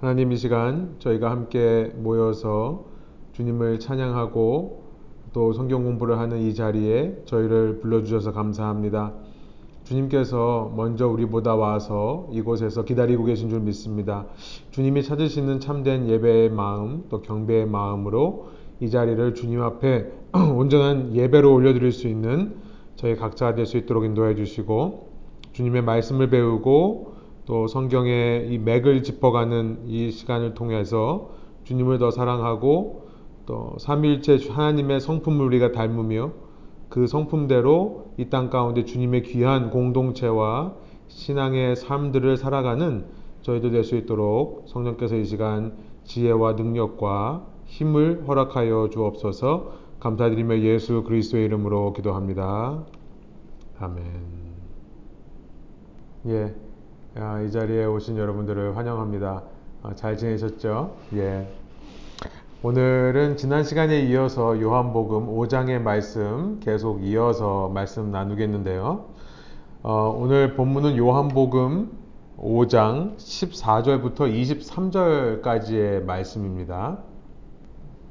하나님 이 시간 저희가 함께 모여서 주님을 찬양하고 또 성경 공부를 하는 이 자리에 저희를 불러주셔서 감사합니다. 주님께서 먼저 우리보다 와서 이곳에서 기다리고 계신 줄 믿습니다. 주님이 찾으시는 참된 예배의 마음 또 경배의 마음으로 이 자리를 주님 앞에 온전한 예배로 올려드릴 수 있는 저희 각자 될 수 있도록 인도해 주시고 주님의 말씀을 배우고 또 성경의 이 맥을 짚어가는 이 시간을 통해서 주님을 더 사랑하고 또 삼일체 하나님의 성품을 우리가 닮으며 그 성품대로 이 땅 가운데 주님의 귀한 공동체와 신앙의 삶들을 살아가는 저희도 될 수 있도록 성령께서 이 시간 지혜와 능력과 힘을 허락하여 주옵소서 감사드리며 예수 그리스도의 이름으로 기도합니다. 아멘. 예. 아, 이 자리에 오신 여러분들을 환영합니다. 아, 잘 지내셨죠? 예. 오늘은 지난 시간에 이어서 요한복음 5장의 말씀 계속 이어서 말씀 나누겠는데요. 어, 오늘 본문은 요한복음 5장 14절부터 23절까지의 말씀입니다.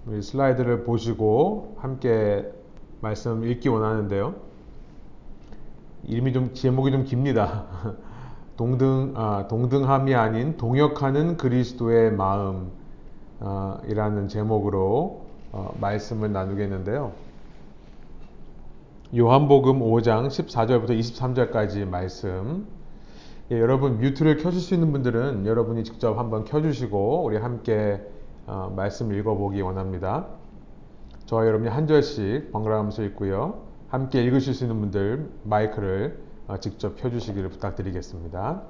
우리 슬라이드를 보시고 함께 말씀 읽기 원하는데요. 이름이 좀 제목이 좀 깁니다. 동등 아, 동등함이 아닌 동역하는 그리스도의 마음. 어, 이라는 제목으로 어, 말씀을 나누겠는데요. 요한복음 5장 14절부터 23절까지 말씀. 예, 여러분 뮤트를 켜줄 수 있는 분들은 여러분이 직접 한번 켜주시고 우리 함께 어, 말씀 읽어보기 원합니다. 저와 여러분이 한 절씩 번갈아가면서 읽고요. 함께 읽으실 수 있는 분들 마이크를 어, 직접 켜주시기를 부탁드리겠습니다.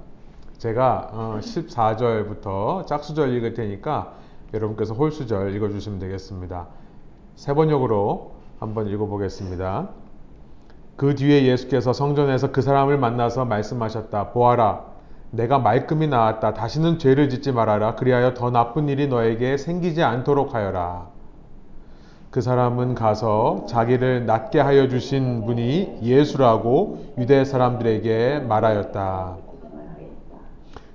제가 14절부터 어, 짝수절 읽을 테니까 여러분께서 홀수절 읽어주시면 되겠습니다. 세 번역으로 한번 읽어보겠습니다. 그 뒤에 예수께서 성전에서 그 사람을 만나서 말씀하셨다. 보아라, 내가 말끔히 나았다. 다시는 죄를 짓지 말아라. 그리하여 더 나쁜 일이 너에게 생기지 않도록 하여라. 그 사람은 가서 자기를 낫게 하여 주신 분이 예수라고 유대 사람들에게 말하였다.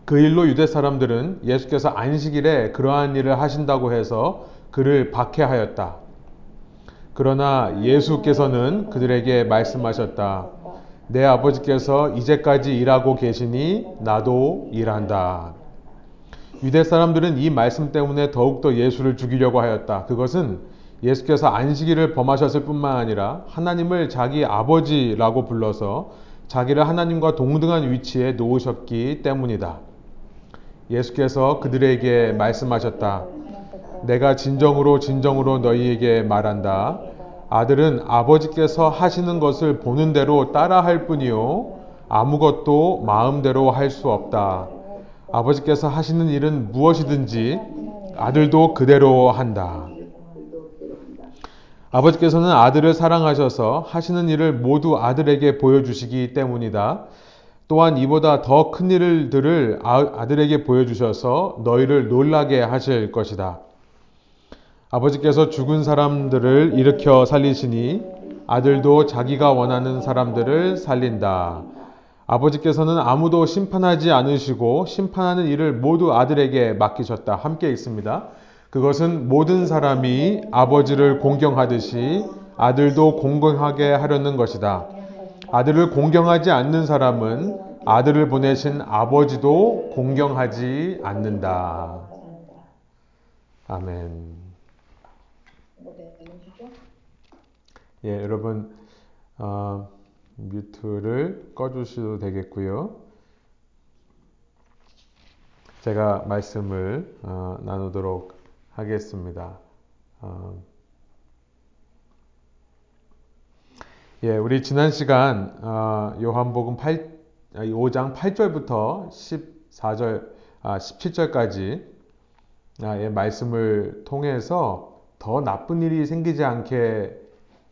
그 일로 유대 사람들은 예수께서 안식일에 그러한 일을 하신다고 해서 그를 박해하였다. 그러나 예수께서는 그들에게 말씀하셨다. 내 아버지께서 이제까지 일하고 계시니 나도 일한다. 유대 사람들은 이 말씀 때문에 더욱더 예수를 죽이려고 하였다. 그것은 예수께서 안식일을 범하셨을 뿐만 아니라 하나님을 자기 아버지라고 불러서 자기를 하나님과 동등한 위치에 놓으셨기 때문이다. 예수께서 그들에게 말씀하셨다. 내가 진정으로 진정으로 너희에게 말한다. 아들은 아버지께서 하시는 것을 보는 대로 따라할 뿐이요. 아무것도 마음대로 할 수 없다. 아버지께서 하시는 일은 무엇이든지 아들도 그대로 한다. 아버지께서는 아들을 사랑하셔서 하시는 일을 모두 아들에게 보여주시기 때문이다. 또한 이보다 더 큰 일들을 아들에게 보여주셔서 너희를 놀라게 하실 것이다. 아버지께서 죽은 사람들을 일으켜 살리시니 아들도 자기가 원하는 사람들을 살린다. 아버지께서는 아무도 심판하지 않으시고 심판하는 일을 모두 아들에게 맡기셨다. 함께 읽습니다. 그것은 모든 사람이 아버지를 공경하듯이 아들도 공경하게 하려는 것이다. 아들을 공경하지 않는 사람은 아들을 보내신 아버지도 공경하지 않는다. 아멘. 예, 여러분 어, 뮤트를 꺼주셔도 되겠고요. 제가 말씀을 어, 나누도록 하겠습니다. 어, 예, 우리 지난 시간 어, 요한복음 8, 5장 8절부터 14절, 아, 17절까지 아, 예, 말씀을 통해서 더 나쁜 일이 생기지 않게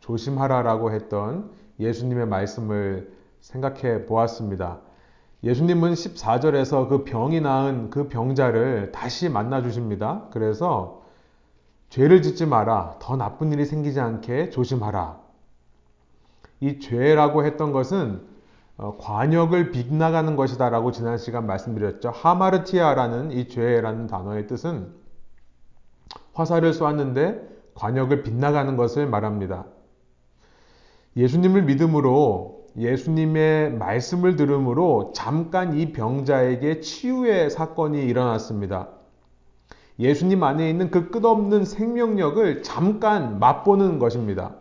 조심하라라고 했던 예수님의 말씀을 생각해 보았습니다. 예수님은 14절에서 그 병이 나은 그 병자를 다시 만나 주십니다. 그래서 죄를 짓지 마라. 더 나쁜 일이 생기지 않게 조심하라. 이 죄라고 했던 것은 어, 관역을 빗나가는 것이다 라고 지난 시간 말씀드렸죠. 하마르티아라는 이 죄라는 단어의 뜻은 화살을 쏘았는데 관역을 빗나가는 것을 말합니다. 예수님을 믿음으로 예수님의 말씀을 들음으로 잠깐 이 병자에게 치유의 사건이 일어났습니다. 예수님 안에 있는 그 끝없는 생명력을 잠깐 맛보는 것입니다.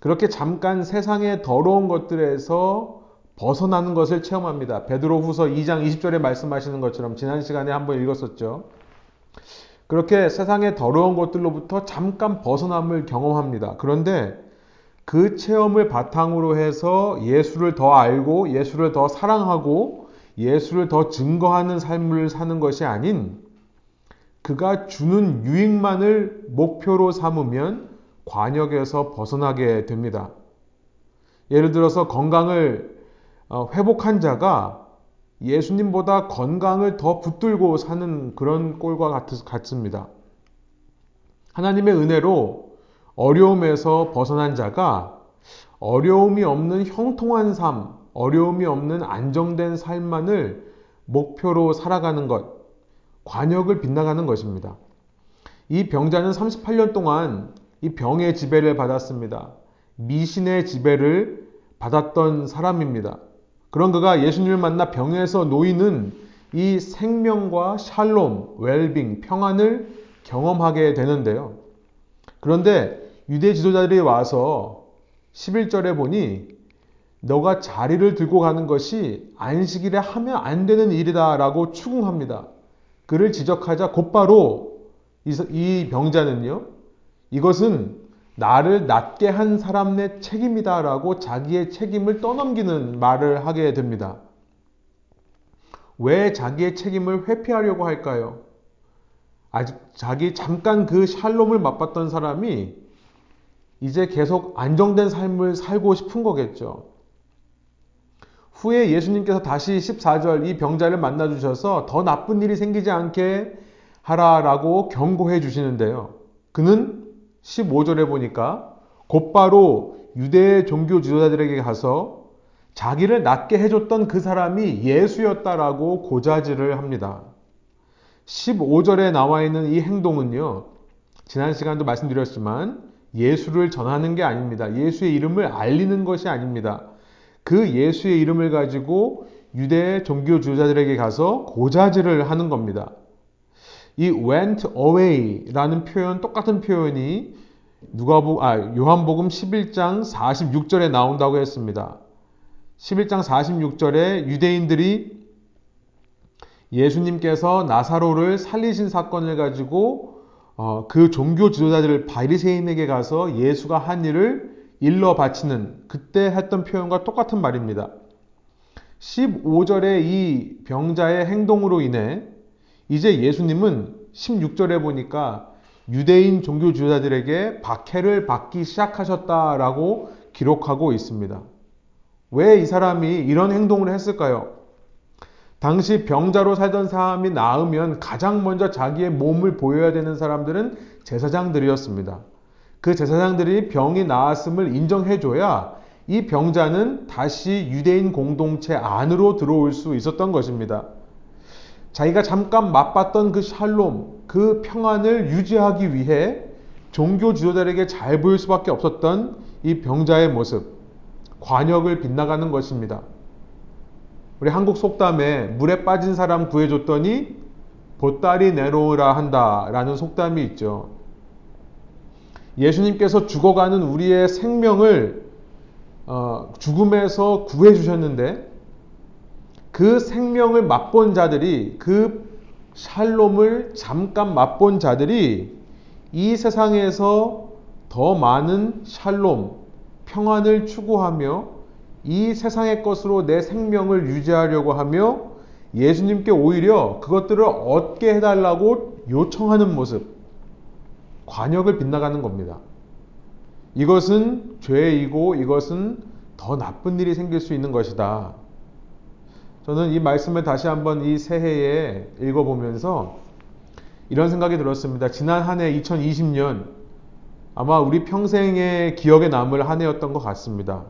그렇게 잠깐 세상의 더러운 것들에서 벗어나는 것을 체험합니다. 베드로 후서 2장 20절에 말씀하시는 것처럼 지난 시간에 한번 읽었었죠. 그렇게 세상의 더러운 것들로부터 잠깐 벗어남을 경험합니다. 그런데 그 체험을 바탕으로 해서 예수를 더 알고 예수를 더 사랑하고 예수를 더 증거하는 삶을 사는 것이 아닌 그가 주는 유익만을 목표로 삼으면 관역에서 벗어나게 됩니다. 예를 들어서 건강을 어, 회복한 자가 예수님보다 건강을 더 붙들고 사는 그런 꼴과 같습니다. 하나님의 은혜로 어려움에서 벗어난 자가 어려움이 없는 형통한 삶, 어려움이 없는 안정된 삶만을 목표로 살아가는 것, 관역을 빗나가는 것입니다. 이 병자는 38년 동안 이 병의 지배를 받았습니다. 미신의 지배를 받았던 사람입니다. 그런 그가 예수님을 만나 병에서 놓이는 이 생명과 샬롬, 웰빙, 평안을 경험하게 되는데요. 그런데 유대 지도자들이 와서 11절에 보니 너가 자리를 들고 가는 것이 안식일에 하면 안 되는 일이다라고 추궁합니다. 그를 지적하자 곧바로 이 병자는요, 이것은 나를 낫게 한 사람의 책임이다 라고 자기의 책임을 떠넘기는 말을 하게 됩니다. 왜 자기의 책임을 회피하려고 할까요? 아직 자기 잠깐 그 샬롬을 맛봤던 사람이 이제 계속 안정된 삶을 살고 싶은 거겠죠. 후에 예수님께서 다시 14절 이 병자를 만나 주셔서 더 나쁜 일이 생기지 않게 하라라고 경고해 주시는데요. 그는 15절에 보니까 곧바로 유대 종교 지도자들에게 가서 자기를 낫게 해줬던 그 사람이 예수였다라고 고자질을 합니다. 15절에 나와 있는 이 행동은요, 지난 시간도 말씀드렸지만 예수를 전하는 게 아닙니다. 예수의 이름을 알리는 것이 아닙니다. 그 예수의 이름을 가지고 유대 종교 지도자들에게 가서 고자질을 하는 겁니다. 이 went away라는 표현 똑같은 표현이 누가복 아 요한복음 11장 46절에 나온다고 했습니다. 11장 46절에 유대인들이 예수님께서 나사로를 살리신 사건을 가지고 어, 그 종교 지도자들 바리새인에게 가서 예수가 한 일을 일러 바치는 그때 했던 표현과 똑같은 말입니다. 15절의 이 병자의 행동으로 인해 이제 예수님은 16절에 보니까 유대인 종교 지도자들에게 박해를 받기 시작하셨다라고 기록하고 있습니다. 왜 이 사람이 이런 행동을 했을까요? 당시 병자로 살던 사람이 나으면 가장 먼저 자기의 몸을 보여야 되는 사람들은 제사장들이었습니다. 그 제사장들이 병이 나았음을 인정해줘야 이 병자는 다시 유대인 공동체 안으로 들어올 수 있었던 것입니다. 자기가 잠깐 맛봤던 그 샬롬, 그 평안을 유지하기 위해 종교 지도자에게 잘 보일 수밖에 없었던 이 병자의 모습, 관역을 빗나가는 것입니다. 우리 한국 속담에 물에 빠진 사람 구해줬더니 보따리 내놓으라 한다라는 속담이 있죠. 예수님께서 죽어가는 우리의 생명을 어, 죽음에서 구해주셨는데 그 생명을 맛본 자들이 그 샬롬을 잠깐 맛본 자들이 이 세상에서 더 많은 샬롬, 평안을 추구하며 이 세상의 것으로 내 생명을 유지하려고 하며 예수님께 오히려 그것들을 얻게 해달라고 요청하는 모습, 관역을 빗나가는 겁니다. 이것은 죄이고 이것은 더 나쁜 일이 생길 수 있는 것이다. 저는 이 말씀을 다시 한번 이 새해에 읽어보면서 이런 생각이 들었습니다. 지난 한 해 2020년 아마 우리 평생의 기억에 남을 한 해였던 것 같습니다.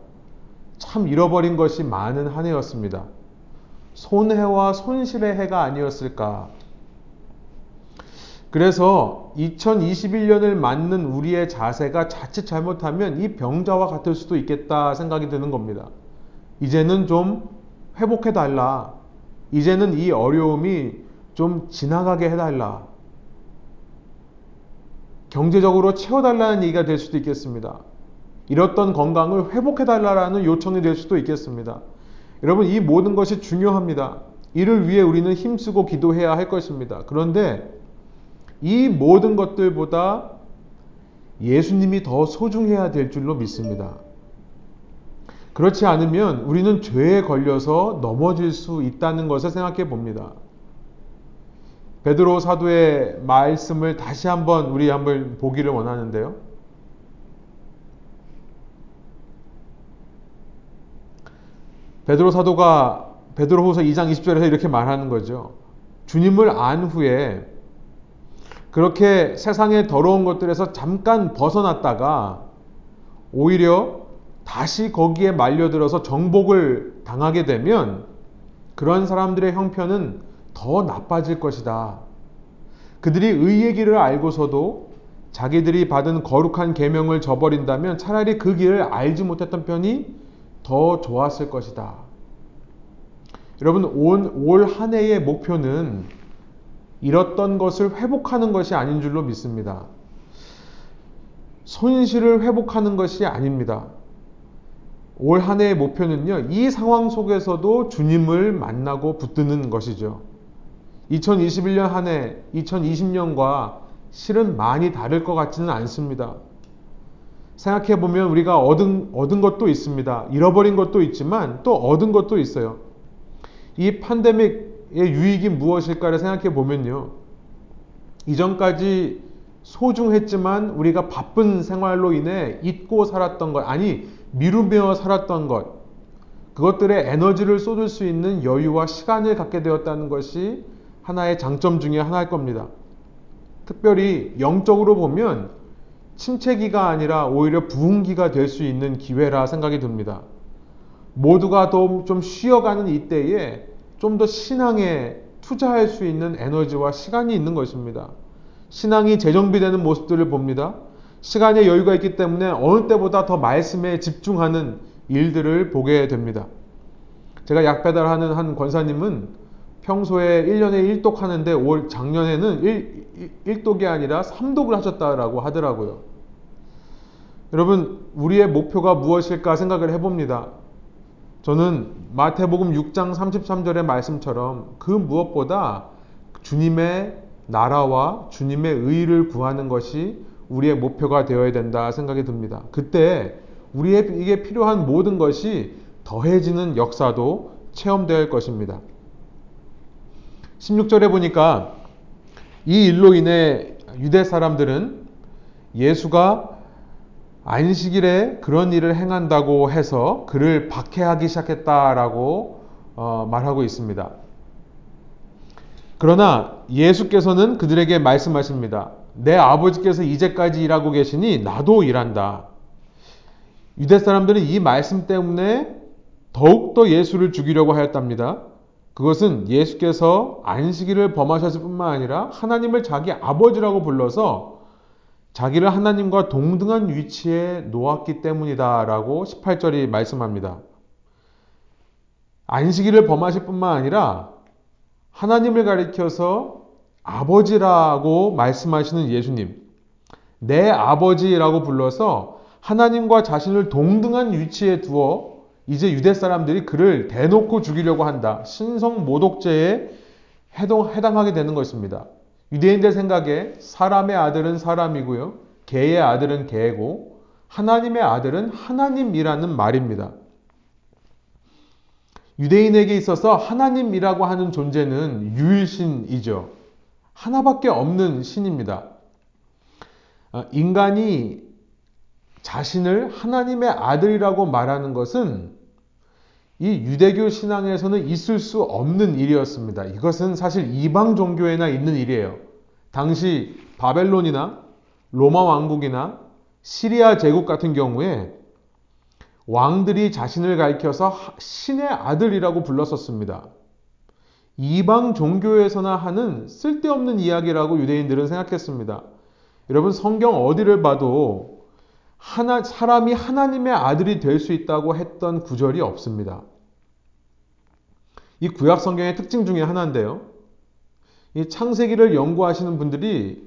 참 잃어버린 것이 많은 한 해였습니다. 손해와 손실의 해가 아니었을까. 그래서 2021년을 맞는 우리의 자세가 자칫 잘못하면 이 병자와 같을 수도 있겠다 생각이 드는 겁니다. 이제는 좀 회복해달라. 이제는 이 어려움이 좀 지나가게 해달라. 경제적으로 채워달라는 얘기가 될 수도 있겠습니다. 잃었던 건강을 회복해달라는 요청이 될 수도 있겠습니다. 여러분, 이 모든 것이 중요합니다. 이를 위해 우리는 힘쓰고 기도해야 할 것입니다. 그런데 이 모든 것들보다 예수님이 더 소중해야 될 줄로 믿습니다. 그렇지 않으면 우리는 죄에 걸려서 넘어질 수 있다는 것을 생각해 봅니다. 베드로 사도의 말씀을 다시 한번 우리 한번 보기를 원하는데요. 베드로 사도가 베드로후서 2장 20절에서 이렇게 말하는 거죠. 주님을 안 후에 그렇게 세상의 더러운 것들에서 잠깐 벗어났다가 오히려 다시 거기에 말려들어서 정복을 당하게 되면 그런 사람들의 형편은 더 나빠질 것이다. 그들이 의의 길을 알고서도 자기들이 받은 거룩한 계명을 저버린다면 차라리 그 길을 알지 못했던 편이 더 좋았을 것이다. 여러분 올 한 해의 목표는 잃었던 것을 회복하는 것이 아닌 줄로 믿습니다. 손실을 회복하는 것이 아닙니다. 올 한 해의 목표는요, 이 상황 속에서도 주님을 만나고 붙드는 것이죠. 2021년 한 해, 2020년과 실은 많이 다를 것 같지는 않습니다. 생각해 보면 우리가 얻은, 얻은 것도 있습니다. 잃어버린 것도 있지만 또 얻은 것도 있어요. 이 팬데믹의 유익이 무엇일까를 생각해 보면요. 이전까지 소중했지만 우리가 바쁜 생활로 인해 잊고 살았던 것, 아니, 미루며 살았던 것, 그것들의 에너지를 쏟을 수 있는 여유와 시간을 갖게 되었다는 것이 하나의 장점 중의 하나일 겁니다. 특별히 영적으로 보면 침체기가 아니라 오히려 부흥기가 될 수 있는 기회라 생각이 듭니다. 모두가 좀 쉬어가는 이때에 좀 더 신앙에 투자할 수 있는 에너지와 시간이 있는 것입니다. 신앙이 재정비되는 모습들을 봅니다. 시간의 여유가 있기 때문에 어느 때보다 더 말씀에 집중하는 일들을 보게 됩니다. 제가 약 배달하는 한 권사님은 평소에 1년에 1독 하는데 올 작년에는 1, 1독이 아니라 3독을 하셨다라고 하더라고요. 여러분, 우리의 목표가 무엇일까 생각을 해봅니다. 저는 마태복음 6장 33절의 말씀처럼 그 무엇보다 주님의 나라와 주님의 의를 구하는 것이 우리의 목표가 되어야 된다 생각이 듭니다. 그때 우리에게 필요한 모든 것이 더해지는 역사도 체험될 것입니다. 16절에 보니까 이 일로 인해 유대 사람들은 예수가 안식일에 그런 일을 행한다고 해서 그를 박해하기 시작했다라고 어, 말하고 있습니다. 그러나 예수께서는 그들에게 말씀하십니다. 내 아버지께서 이제까지 일하고 계시니 나도 일한다. 유대 사람들은 이 말씀 때문에 더욱더 예수를 죽이려고 하였답니다. 그것은 예수께서 안식일을 범하셨을 뿐만 아니라 하나님을 자기 아버지라고 불러서 자기를 하나님과 동등한 위치에 놓았기 때문이다라고 18절이 말씀합니다. 안식일을 범하실 뿐만 아니라 하나님을 가리켜서 아버지라고 말씀하시는 예수님. 내 아버지라고 불러서 하나님과 자신을 동등한 위치에 두어 이제 유대 사람들이 그를 대놓고 죽이려고 한다. 신성 모독죄에 해당하게 되는 것입니다. 유대인들 생각에 사람의 아들은 사람이고요. 개의 아들은 개고 하나님의 아들은 하나님이라는 말입니다. 유대인에게 있어서 하나님이라고 하는 존재는 유일신이죠. 하나밖에 없는 신입니다. 어, 인간이 자신을 하나님의 아들이라고 말하는 것은 이 유대교 신앙에서는 있을 수 없는 일이었습니다. 이것은 사실 이방 종교에나 있는 일이에요. 당시 바벨론이나 로마 왕국이나 시리아 제국 같은 경우에 왕들이 자신을 가리켜서 신의 아들이라고 불렀었습니다. 이방 종교에서나 하는 쓸데없는 이야기라고 유대인들은 생각했습니다. 여러분 성경 어디를 봐도 하나, 사람이 하나님의 아들이 될 수 있다고 했던 구절이 없습니다. 이 구약 성경의 특징 중에 하나인데요. 이 창세기를 연구하시는 분들이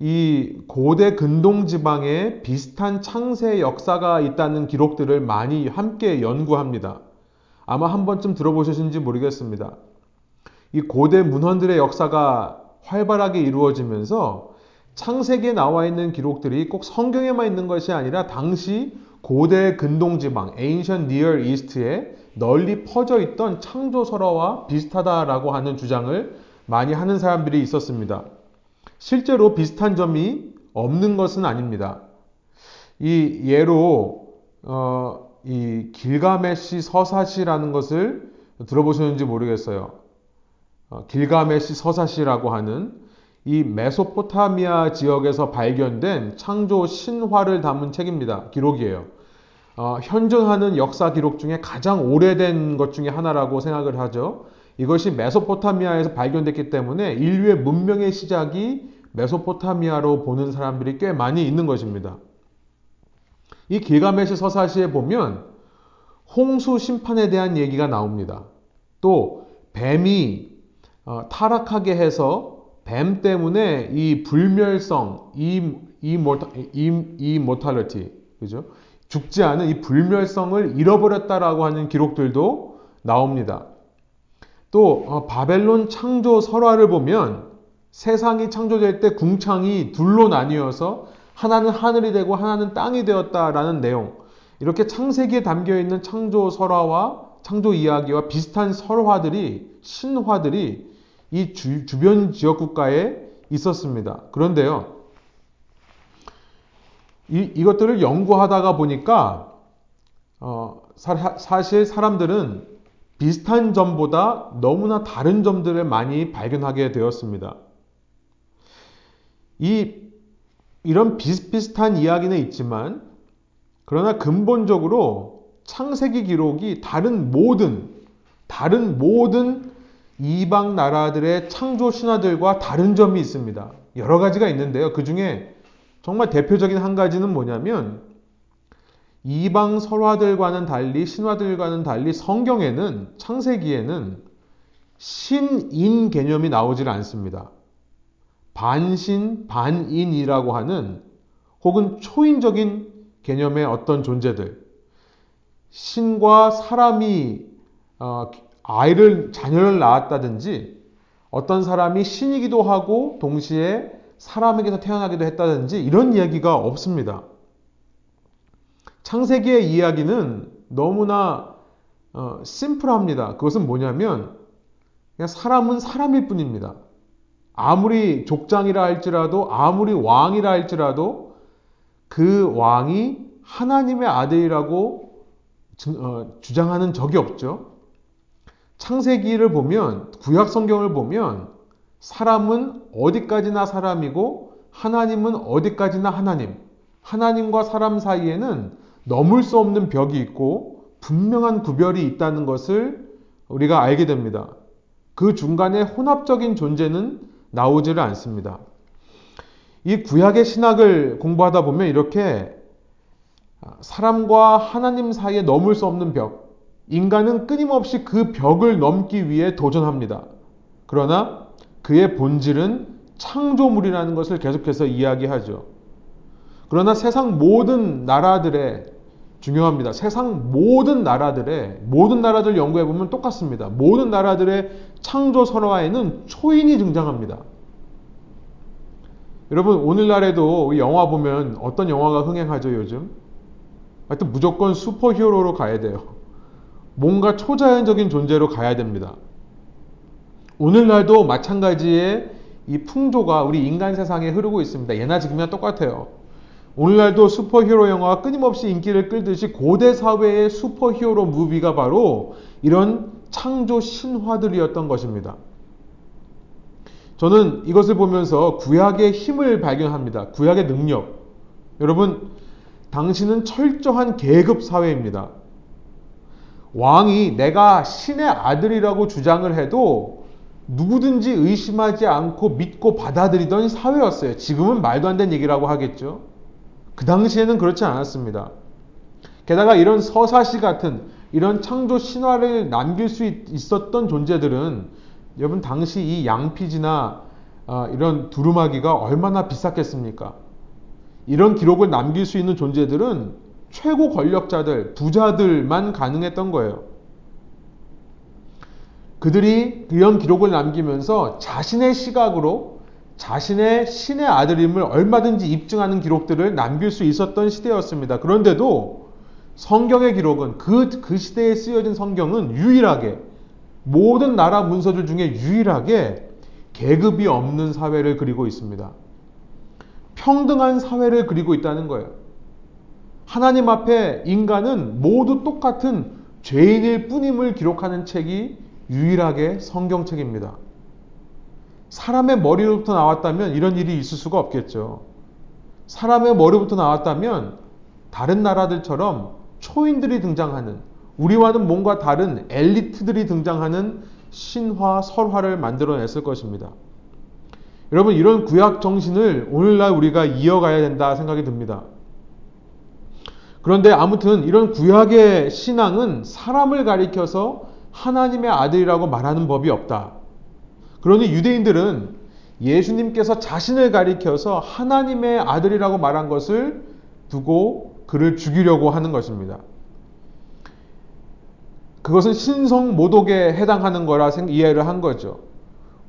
이 고대 근동 지방에 비슷한 창세 역사가 있다는 기록들을 많이 함께 연구합니다. 아마 한 번쯤 들어보셨는지 모르겠습니다. 이 고대 문헌들의 역사가 활발하게 이루어지면서 창세기에 나와 있는 기록들이 꼭 성경에만 있는 것이 아니라 당시 고대 근동 지방, Ancient Near East에 널리 퍼져 있던 창조 설화와 비슷하다라고 하는 주장을 많이 하는 사람들이 있었습니다. 실제로 비슷한 점이 없는 것은 아닙니다. 이 예로 어, 이 길가메시 서사시라는 것을 들어보셨는지 모르겠어요. 어, 길가메시 서사시라고 하는 이 메소포타미아 지역에서 발견된 창조 신화를 담은 책입니다. 기록이에요. 어, 현존하는 역사 기록 중에 가장 오래된 것 중에 하나라고 생각을 하죠. 이것이 메소포타미아에서 발견됐기 때문에 인류의 문명의 시작이 메소포타미아로 보는 사람들이 꽤 많이 있는 것입니다. 이 길가메시 서사시에 보면 홍수 심판에 대한 얘기가 나옵니다. 또 뱀이 어, 타락하게 해서 뱀 때문에 이 불멸성, 이 이모탈리티, 그죠? 죽지 않은 이 불멸성을 잃어버렸다라고 하는 기록들도 나옵니다. 또 어, 바벨론 창조 설화를 보면 세상이 창조될 때 궁창이 둘로 나뉘어서 하나는 하늘이 되고 하나는 땅이 되었다라는 내용. 이렇게 창세기에 담겨 있는 창조 설화와 창조 이야기와 비슷한 설화들이 신화들이 이 주, 주변 지역 국가에 있었습니다. 그런데요. 이, 이것들을 연구하다가 보니까 어, 사, 사실 사람들은 비슷한 점보다 너무나 다른 점들을 많이 발견하게 되었습니다. 이 이런 비슷비슷한 이야기는 있지만 그러나 근본적으로 창세기 기록이 다른 모든 다른 모든 이방 나라들의 창조 신화들과 다른 점이 있습니다. 여러 가지가 있는데요. 그 중에 정말 대표적인 한 가지는 뭐냐면 이방 설화들과는 달리 신화들과는 달리 성경에는 창세기에는 신인 개념이 나오질 않습니다. 반신, 반인이라고 하는 혹은 초인적인 개념의 어떤 존재들. 신과 사람이 어, 아이를, 자녀를 낳았다든지 어떤 사람이 신이기도 하고 동시에 사람에게서 태어나기도 했다든지 이런 이야기가 없습니다. 창세기의 이야기는 너무나 어, 심플합니다. 그것은 뭐냐면 그냥 사람은 사람일 뿐입니다. 아무리 족장이라 할지라도 아무리 왕이라 할지라도 그 왕이 하나님의 아들이라고 어, 주장하는 적이 없죠. 창세기를 보면 구약 성경을 보면 사람은 어디까지나 사람이고 하나님은 어디까지나 하나님. 하나님과 사람 사이에는 넘을 수 없는 벽이 있고 분명한 구별이 있다는 것을 우리가 알게 됩니다. 그 중간에 혼합적인 존재는 나오지를 않습니다. 이 구약의 신학을 공부하다 보면 이렇게 사람과 하나님 사이에 넘을 수 없는 벽, 인간은 끊임없이 그 벽을 넘기 위해 도전합니다. 그러나 그의 본질은 창조물이라는 것을 계속해서 이야기하죠. 그러나 세상 모든 나라들의 중요합니다. 세상 모든 나라들의 모든 나라들 연구해 보면 똑같습니다. 모든 나라들의 창조 설화에는 초인이 등장합니다. 여러분 오늘날에도 영화 보면 어떤 영화가 흥행하죠 요즘? 하여튼 무조건 슈퍼히어로로 가야 돼요. 뭔가 초자연적인 존재로 가야 됩니다. 오늘날도 마찬가지의 이 풍조가 우리 인간 세상에 흐르고 있습니다. 예나 지금이나 똑같아요. 오늘날도 슈퍼히어로 영화가 끊임없이 인기를 끌듯이 고대 사회의 슈퍼히어로 무비가 바로 이런 창조 신화들이었던 것입니다. 저는 이것을 보면서 구약의 힘을 발견합니다. 구약의 능력. 여러분, 당신은 철저한 계급 사회입니다. 왕이 내가 신의 아들이라고 주장을 해도 누구든지 의심하지 않고 믿고 받아들이던 사회였어요. 지금은 말도 안 되는 얘기라고 하겠죠. 그 당시에는 그렇지 않았습니다. 게다가 이런 서사시 같은 이런 창조 신화를 남길 수 있었던 존재들은 여러분 당시 이 양피지나 어, 이런 두루마기가 얼마나 비쌌겠습니까? 이런 기록을 남길 수 있는 존재들은 최고 권력자들, 부자들만 가능했던 거예요. 그들이 이런 기록을 남기면서 자신의 시각으로 자신의 신의 아들임을 얼마든지 입증하는 기록들을 남길 수 있었던 시대였습니다. 그런데도 성경의 기록은 그, 그 시대에 쓰여진 성경은 유일하게 모든 나라 문서들 중에 유일하게 계급이 없는 사회를 그리고 있습니다. 평등한 사회를 그리고 있다는 거예요. 하나님 앞에 인간은 모두 똑같은 죄인일 뿐임을 기록하는 책이 유일하게 성경책입니다. 사람의 머리로부터 나왔다면 이런 일이 있을 수가 없겠죠. 사람의 머리부터 나왔다면 다른 나라들처럼 초인들이 등장하는 우리와는 뭔가 다른 엘리트들이 등장하는 신화, 설화를 만들어냈을 것입니다. 여러분, 이런 구약 정신을 오늘날 우리가 이어가야 된다 생각이 듭니다. 그런데 아무튼 이런 구약의 신앙은 사람을 가리켜서 하나님의 아들이라고 말하는 법이 없다. 그러니 유대인들은 예수님께서 자신을 가리켜서 하나님의 아들이라고 말한 것을 두고 그를 죽이려고 하는 것입니다. 그것은 신성 모독에 해당하는 거라 이해를 한 거죠.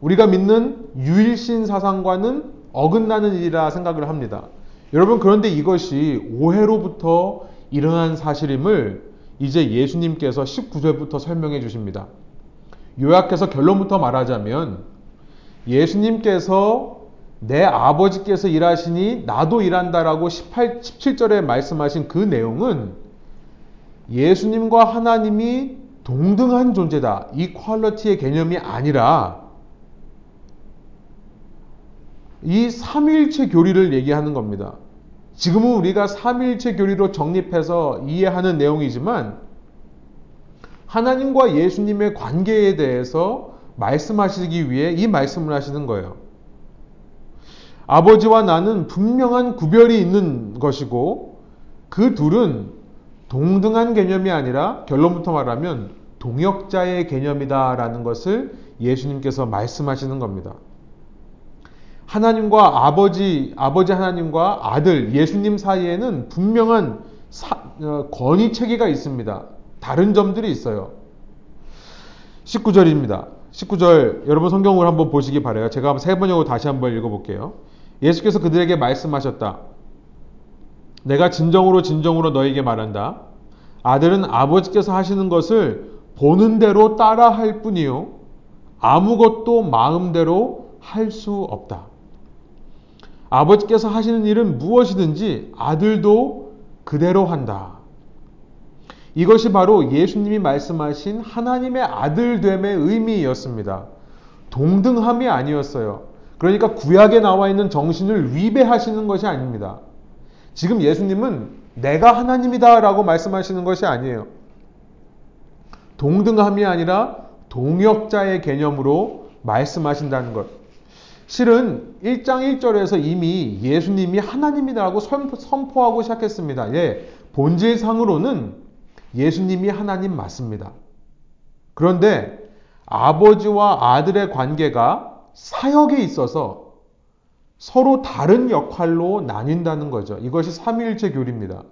우리가 믿는 유일신 사상과는 어긋나는 일이라 생각을 합니다. 여러분, 그런데 이것이 오해로부터 일어난 사실임을 이제 예수님께서 19절부터 설명해 주십니다. 요약해서 결론부터 말하자면 예수님께서 내 아버지께서 일하시니 나도 일한다라고 18, 17절에 말씀하신 그 내용은 예수님과 하나님이 동등한 존재다. 이 퀄러티의 개념이 아니라 이 삼일체 교리를 얘기하는 겁니다. 지금은 우리가 삼일체 교리로 정립해서 이해하는 내용이지만 하나님과 예수님의 관계에 대해서 말씀하시기 위해 이 말씀을 하시는 거예요. 아버지와 나는 분명한 구별이 있는 것이고 그 둘은 동등한 개념이 아니라 결론부터 말하면 동역자의 개념이다라는 것을 예수님께서 말씀하시는 겁니다. 하나님과 아버지, 아버지 하나님과 아들 예수님 사이에는 분명한 사, 어, 권위 체계가 있습니다. 다른 점들이 있어요. 19절입니다. 19절 여러분 성경을 한번 보시기 바래요. 제가 세 번역으로 다시 한번 읽어볼게요. 예수께서 그들에게 말씀하셨다. 내가 진정으로 진정으로 너에게 말한다. 아들은 아버지께서 하시는 것을 보는 대로 따라 할 뿐이요. 아무것도 마음대로 할 수 없다. 아버지께서 하시는 일은 무엇이든지 아들도 그대로 한다. 이것이 바로 예수님이 말씀하신 하나님의 아들됨의 의미였습니다. 동등함이 아니었어요. 그러니까 구약에 나와 있는 정신을 위배하시는 것이 아닙니다. 지금 예수님은 내가 하나님이다 라고 말씀하시는 것이 아니에요. 동등함이 아니라 동역자의 개념으로 말씀하신다는 것. 실은 1장 1절에서 이미 예수님이 하나님이라고 선포하고 시작했습니다. 예, 본질상으로는 예수님이 하나님 맞습니다. 그런데 아버지와 아들의 관계가 사역에 있어서 서로 다른 역할로 나뉜다는 거죠. 이것이 삼위일체 교리입니다.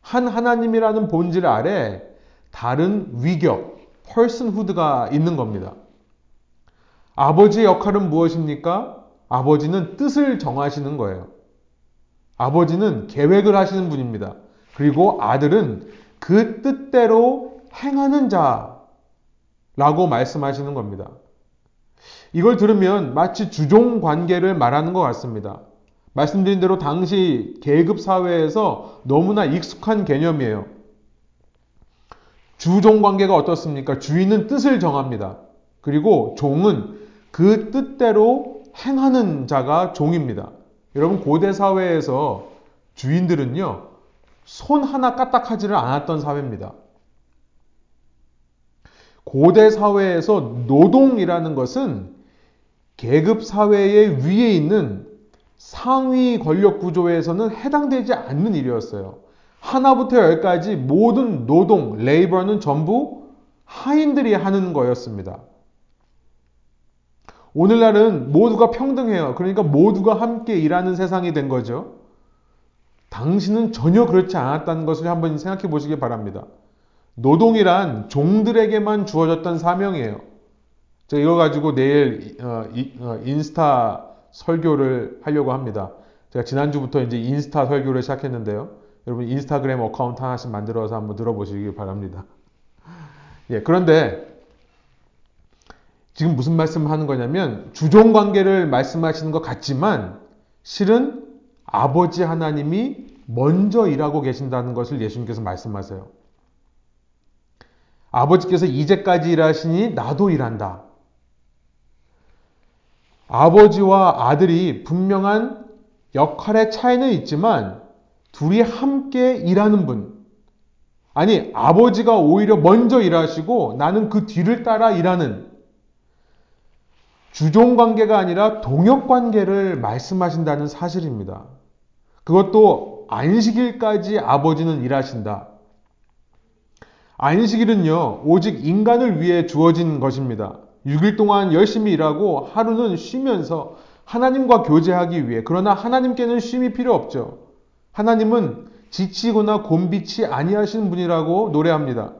한 하나님이라는 본질 아래 다른 위격, personhood가 있는 겁니다. 아버지의 역할은 무엇입니까? 아버지는 뜻을 정하시는 거예요. 아버지는 계획을 하시는 분입니다. 그리고 아들은 그 뜻대로 행하는 자라고 말씀하시는 겁니다. 이걸 들으면 마치 주종 관계를 말하는 것 같습니다. 말씀드린 대로 당시 계급 사회에서 너무나 익숙한 개념이에요. 주종 관계가 어떻습니까? 주인은 뜻을 정합니다. 그리고 종은 그 뜻대로 행하는 자가 종입니다. 여러분 고대 사회에서 주인들은요 손 하나 까딱하지를 않았던 사회입니다. 고대 사회에서 노동이라는 것은 계급 사회의 위에 있는 상위 권력 구조에서는 해당되지 않는 일이었어요. 하나부터 열까지 모든 노동, 레이버는 전부 하인들이 하는 거였습니다. 오늘날은 모두가 평등해요. 그러니까 모두가 함께 일하는 세상이 된 거죠. 당신은 전혀 그렇지 않았다는 것을 한번 생각해 보시기 바랍니다. 노동이란 종들에게만 주어졌던 사명이에요. 제가 이거 가지고 내일 어, 어, 인스타 설교를 하려고 합니다. 제가 지난주부터 이제 인스타 설교를 시작했는데요. 여러분 인스타그램 account 하나씩 만들어서 한번 들어보시기 바랍니다. 예, 그런데 지금 무슨 말씀을 하는 거냐면 주종 관계를 말씀하시는 것 같지만 실은 아버지 하나님이 먼저 일하고 계신다는 것을 예수님께서 말씀하세요. 아버지께서 이제까지 일하시니 나도 일한다. 아버지와 아들이 분명한 역할의 차이는 있지만 둘이 함께 일하는 분. 아니, 아버지가 오히려 먼저 일하시고 나는 그 뒤를 따라 일하는 주종 관계가 아니라 동역 관계를 말씀하신다는 사실입니다. 그것도 안식일까지 아버지는 일하신다. 안식일은요, 오직 인간을 위해 주어진 것입니다. 6일 동안 열심히 일하고 하루는 쉬면서 하나님과 교제하기 위해. 그러나 하나님께는 쉼이 필요 없죠. 하나님은 지치거나 곤비치 아니하시는 분이라고 노래합니다.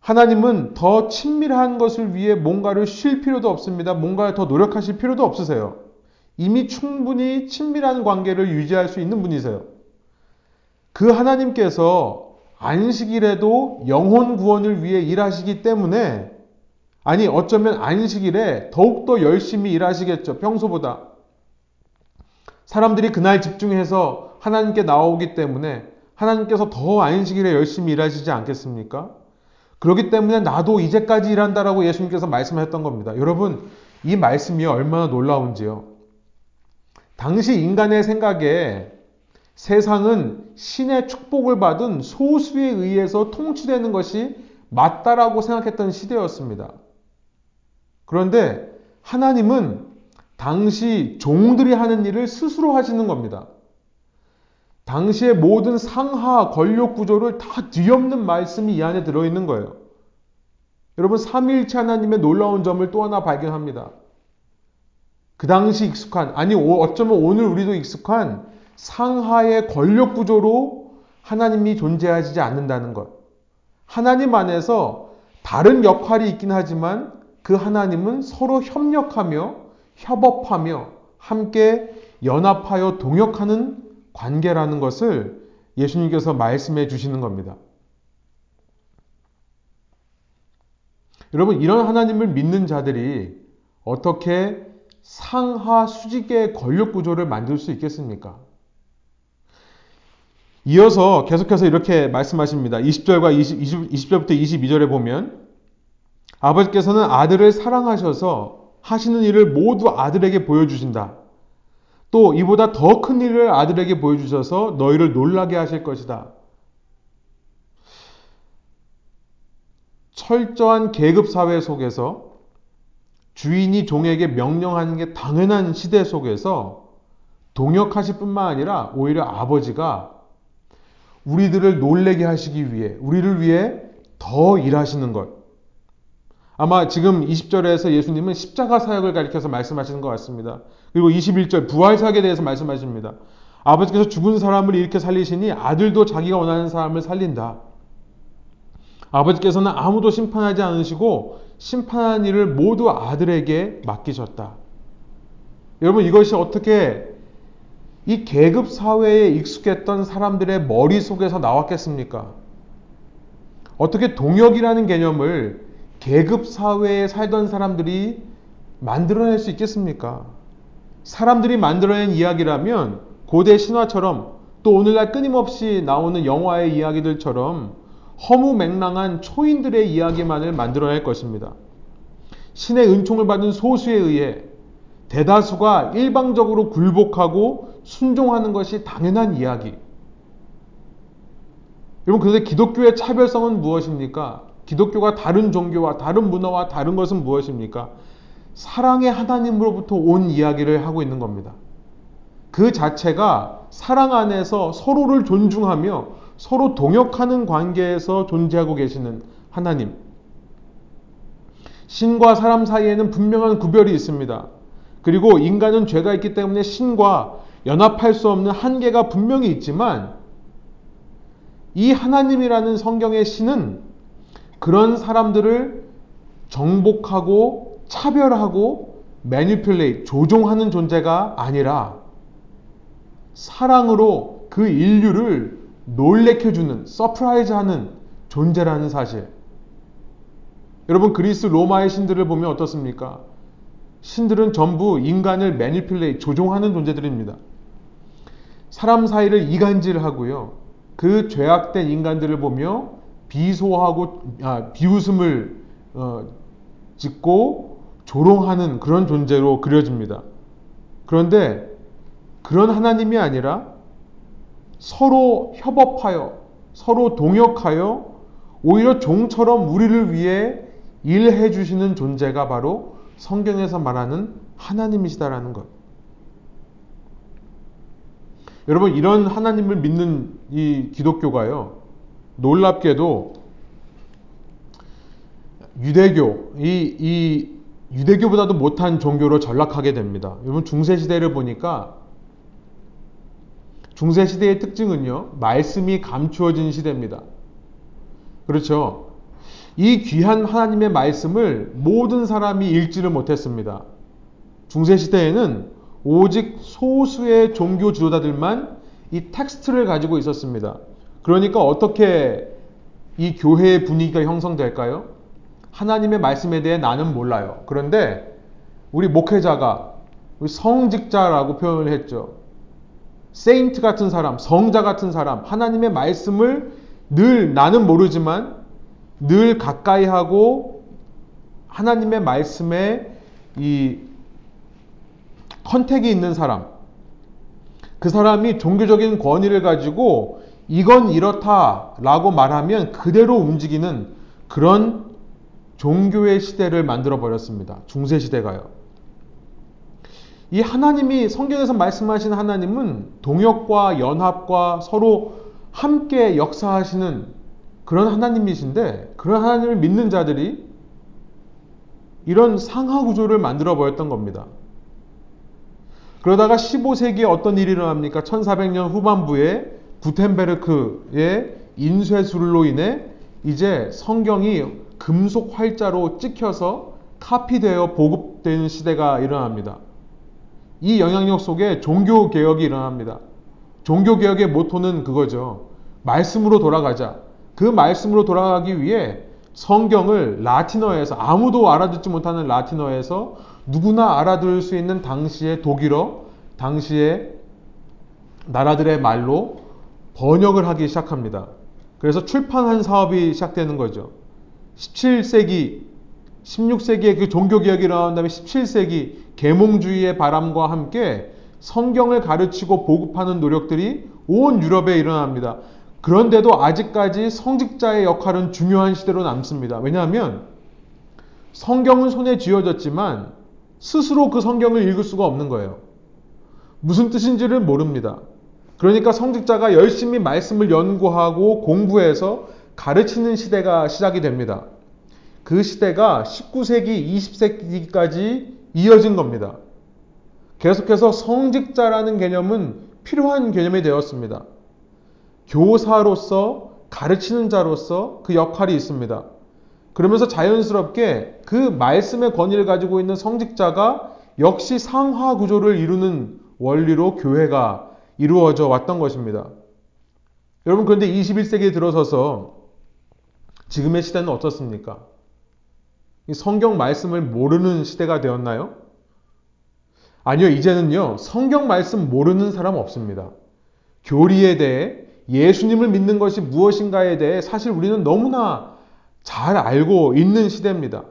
하나님은 더 친밀한 것을 위해 뭔가를 쉴 필요도 없습니다. 뭔가를 더 노력하실 필요도 없으세요. 이미 충분히 친밀한 관계를 유지할 수 있는 분이세요. 그 하나님께서 안식일에도 영혼 구원을 위해 일하시기 때문에 아니 어쩌면 안식일에 더욱더 열심히 일하시겠죠. 평소보다. 사람들이 그날 집중해서 하나님께 나오기 때문에 하나님께서 더 안식일에 열심히 일하시지 않겠습니까? 그렇기 때문에 나도 이제까지 일한다라고 예수님께서 말씀하셨던 겁니다. 여러분, 이 말씀이 얼마나 놀라운지요. 당시 인간의 생각에 세상은 신의 축복을 받은 소수에 의해서 통치되는 것이 맞다라고 생각했던 시대였습니다. 그런데 하나님은 당시 종들이 하는 일을 스스로 하시는 겁니다. 당시의 모든 상하 권력 구조를 다 뒤엎는 말씀이 이 안에 들어있는 거예요. 여러분, 삼일체 하나님의 놀라운 점을 또 하나 발견합니다. 그 당시 익숙한, 아니, 어쩌면 오늘 우리도 익숙한 상하의 권력 구조로 하나님이 존재하지 않는다는 것. 하나님 안에서 다른 역할이 있긴 하지만 그 하나님은 서로 협력하며 협업하며 함께 연합하여 동역하는 관계라는 것을 예수님께서 말씀해 주시는 겁니다. 여러분, 이런 하나님을 믿는 자들이 어떻게 상하 수직의 권력 구조를 만들 수 있겠습니까? 이어서 계속해서 이렇게 말씀하십니다. 20절과 20, 20, 절부터 22절에 보면 아버지께서는 아들을 사랑하셔서 하시는 일을 모두 아들에게 보여주신다. 또 이보다 더 큰 일을 아들에게 보여주셔서 너희를 놀라게 하실 것이다. 철저한 계급 사회 속에서 주인이 종에게 명령하는 게 당연한 시대 속에서 동역하실 뿐만 아니라 오히려 아버지가 우리들을 놀래게 하시기 위해, 우리를 위해 더 일하시는 것. 아마 지금 20절에서 예수님은 십자가 사역을 가리켜서 말씀하시는 것 같습니다. 그리고 21절 부활 사역에 대해서 말씀하십니다. 아버지께서 죽은 사람을 이렇게 살리시니 아들도 자기가 원하는 사람을 살린다. 아버지께서는 아무도 심판하지 않으시고 심판한 일을 모두 아들에게 맡기셨다. 여러분 이것이 어떻게 이 계급 사회에 익숙했던 사람들의 머릿속에서 나왔겠습니까? 어떻게 동역이라는 개념을 계급 사회에 살던 사람들이 만들어낼 수 있겠습니까? 사람들이 만들어낸 이야기라면 고대 신화처럼 또 오늘날 끊임없이 나오는 영화의 이야기들처럼 허무맹랑한 초인들의 이야기만을 만들어낼 것입니다. 신의 은총을 받은 소수에 의해 대다수가 일방적으로 굴복하고 순종하는 것이 당연한 이야기. 여러분, 그런데 기독교의 차별성은 무엇입니까? 기독교가 다른 종교와 다른 문화와 다른 것은 무엇입니까? 사랑의 하나님으로부터 온 이야기를 하고 있는 겁니다. 그 자체가 사랑 안에서 서로를 존중하며 서로 동역하는 관계에서 존재하고 계시는 하나님. 신과 사람 사이에는 분명한 구별이 있습니다. 그리고 인간은 죄가 있기 때문에 신과 연합할 수 없는 한계가 분명히 있지만 이 하나님이라는 성경의 신은 그런 사람들을 정복하고 차별하고 매니플레이 조종하는 존재가 아니라 사랑으로 그 인류를 놀래켜주는 surprise하는 존재라는 사실. 여러분 그리스 로마의 신들을 보면 어떻습니까? 신들은 전부 인간을 manipulate 조종하는 존재들입니다. 사람 사이를 이간질하고요. 그 죄악된 인간들을 보며 비소하고 아, 비웃음을 어, 짓고 조롱하는 그런 존재로 그려집니다. 그런데 그런 하나님이 아니라 서로 협업하여 서로 동역하여 오히려 종처럼 우리를 위해 일해 주시는 존재가 바로 성경에서 말하는 하나님이시다라는 것. 여러분 이런 하나님을 믿는 이 기독교가요. 놀랍게도 유대교 이, 이 유대교보다도 못한 종교로 전락하게 됩니다. 여러분 중세 시대를 보니까 중세 시대의 특징은요. 말씀이 감추어진 시대입니다. 그렇죠. 이 귀한 하나님의 말씀을 모든 사람이 읽지를 못했습니다. 중세 시대에는 오직 소수의 종교 지도자들만 이 텍스트를 가지고 있었습니다. 그러니까 어떻게 이 교회의 분위기가 형성될까요? 하나님의 말씀에 대해 나는 몰라요. 그런데 우리 목회자가 성직자라고 표현을 했죠. 세인트 같은 사람, 성자 같은 사람, 하나님의 말씀을 늘 나는 모르지만 늘 가까이 하고 하나님의 말씀에 이 컨택이 있는 사람, 그 사람이 종교적인 권위를 가지고 이건 이렇다라고 말하면 그대로 움직이는 그런 종교의 시대를 만들어 버렸습니다. 중세 시대가요. 이 하나님이 성경에서 말씀하신 하나님은 동역과 연합과 서로 함께 역사하시는 그런 하나님이신데 그런 하나님을 믿는 자들이 이런 상하 구조를 만들어 버렸던 겁니다. 그러다가 15세기에 어떤 일이 일어납니까? 1400년 후반부에 구텐베르크의 인쇄술로 인해 이제 성경이 금속 활자로 찍혀서 카피되어 보급되는 시대가 일어납니다. 이 영향력 속에 종교 개혁이 일어납니다. 종교 개혁의 모토는 그거죠. 말씀으로 돌아가자. 그 말씀으로 돌아가기 위해 성경을 라틴어에서 아무도 알아듣지 못하는 라틴어에서 누구나 알아들을 수 있는 당시의 독일어, 당시의 나라들의 말로 번역을 하기 시작합니다. 그래서 출판한 사업이 시작되는 거죠. 17세기, 16세기에 그 종교개혁이 일어난 다음에 17세기 계몽주의의 바람과 함께 성경을 가르치고 보급하는 노력들이 온 유럽에 일어납니다. 그런데도 아직까지 성직자의 역할은 중요한 시대로 남습니다. 왜냐하면 성경은 손에 쥐어졌지만 스스로 그 성경을 읽을 수가 없는 거예요. 무슨 뜻인지를 모릅니다. 그러니까 성직자가 열심히 말씀을 연구하고 공부해서 가르치는 시대가 시작이 됩니다. 그 시대가 19세기, 20세기까지 이어진 겁니다. 계속해서 성직자라는 개념은 필요한 개념이 되었습니다. 교사로서 가르치는 자로서 그 역할이 있습니다. 그러면서 자연스럽게 그 말씀의 권위를 가지고 있는 성직자가 역시 상하 구조를 이루는 원리로 교회가 이루어져 왔던 것입니다. 여러분, 그런데 21세기에 들어서서 지금의 시대는 어떻습니까? 성경 말씀을 모르는 시대가 되었나요? 아니요, 이제는요, 성경 말씀 모르는 사람 없습니다. 교리에 대해 예수님을 믿는 것이 무엇인가에 대해 사실 우리는 너무나 잘 알고 있는 시대입니다.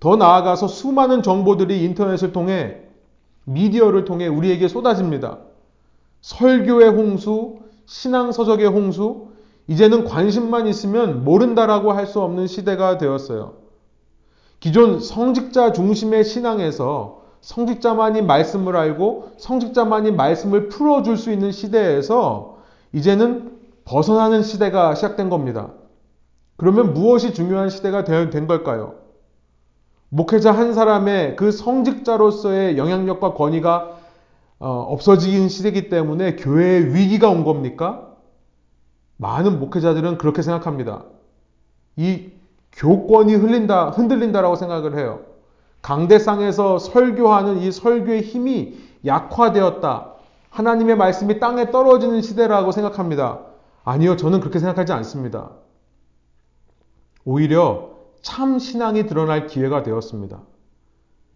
더 나아가서 수많은 정보들이 인터넷을 통해 미디어를 통해 우리에게 쏟아집니다. 설교의 홍수, 신앙서적의 홍수, 이제는 관심만 있으면 모른다라고 할 수 없는 시대가 되었어요. 기존 성직자 중심의 신앙에서 성직자만이 말씀을 알고 성직자만이 말씀을 풀어줄 수 있는 시대에서 이제는 벗어나는 시대가 시작된 겁니다. 그러면 무엇이 중요한 시대가 된 걸까요? 목회자 한 사람의 그 성직자로서의 영향력과 권위가 어, 없어지긴 시대이기 때문에 교회에 위기가 온 겁니까? 많은 목회자들은 그렇게 생각합니다. 이 교권이 흘린다, 흔들린다라고 생각을 해요. 강대상에서 설교하는 이 설교의 힘이 약화되었다. 하나님의 말씀이 땅에 떨어지는 시대라고 생각합니다. 아니요, 저는 그렇게 생각하지 않습니다. 오히려 참 신앙이 드러날 기회가 되었습니다.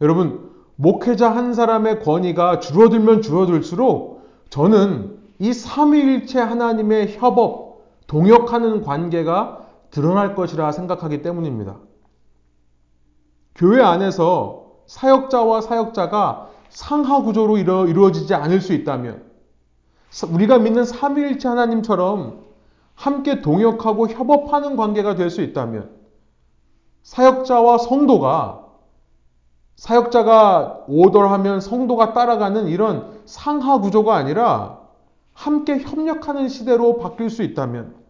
여러분, 목회자 한 사람의 권위가 줄어들면 줄어들수록 저는 이 삼위일체 하나님의 협업, 동역하는 관계가 드러날 것이라 생각하기 때문입니다. 교회 안에서 사역자와 사역자가 상하 구조로 이루, 어지지 않을 수 있다면 우리가 믿는 삼위일체 하나님처럼 함께 동역하고 협업하는 관계가 될 수 있다면 사역자와 성도가 사역자가 오더하면 성도가 따라가는 이런 상하 구조가 아니라 함께 협력하는 시대로 바뀔 수 있다면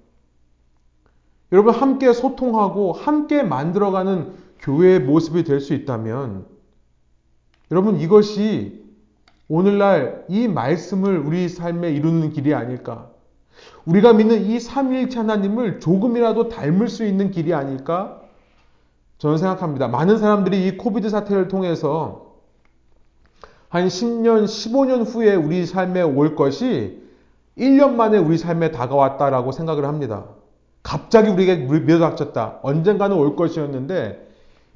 여러분 함께 소통하고 함께 만들어가는 교회의 모습이 될 수 있다면 여러분 이것이 오늘날 이 말씀을 우리 삶에 이루는 길이 아닐까? 우리가 믿는 이 삼위일체 하나님을 조금이라도 닮을 수 있는 길이 아닐까? 저는 생각합니다. 많은 사람들이 이 코비드 사태를 통해서 한 10년, 15년 후에 우리 삶에 올 것이 1년 만에 우리 삶에 다가왔다라고 생각을 합니다. 갑자기 우리에게 밀어닥쳤다. 언젠가는 올 것이었는데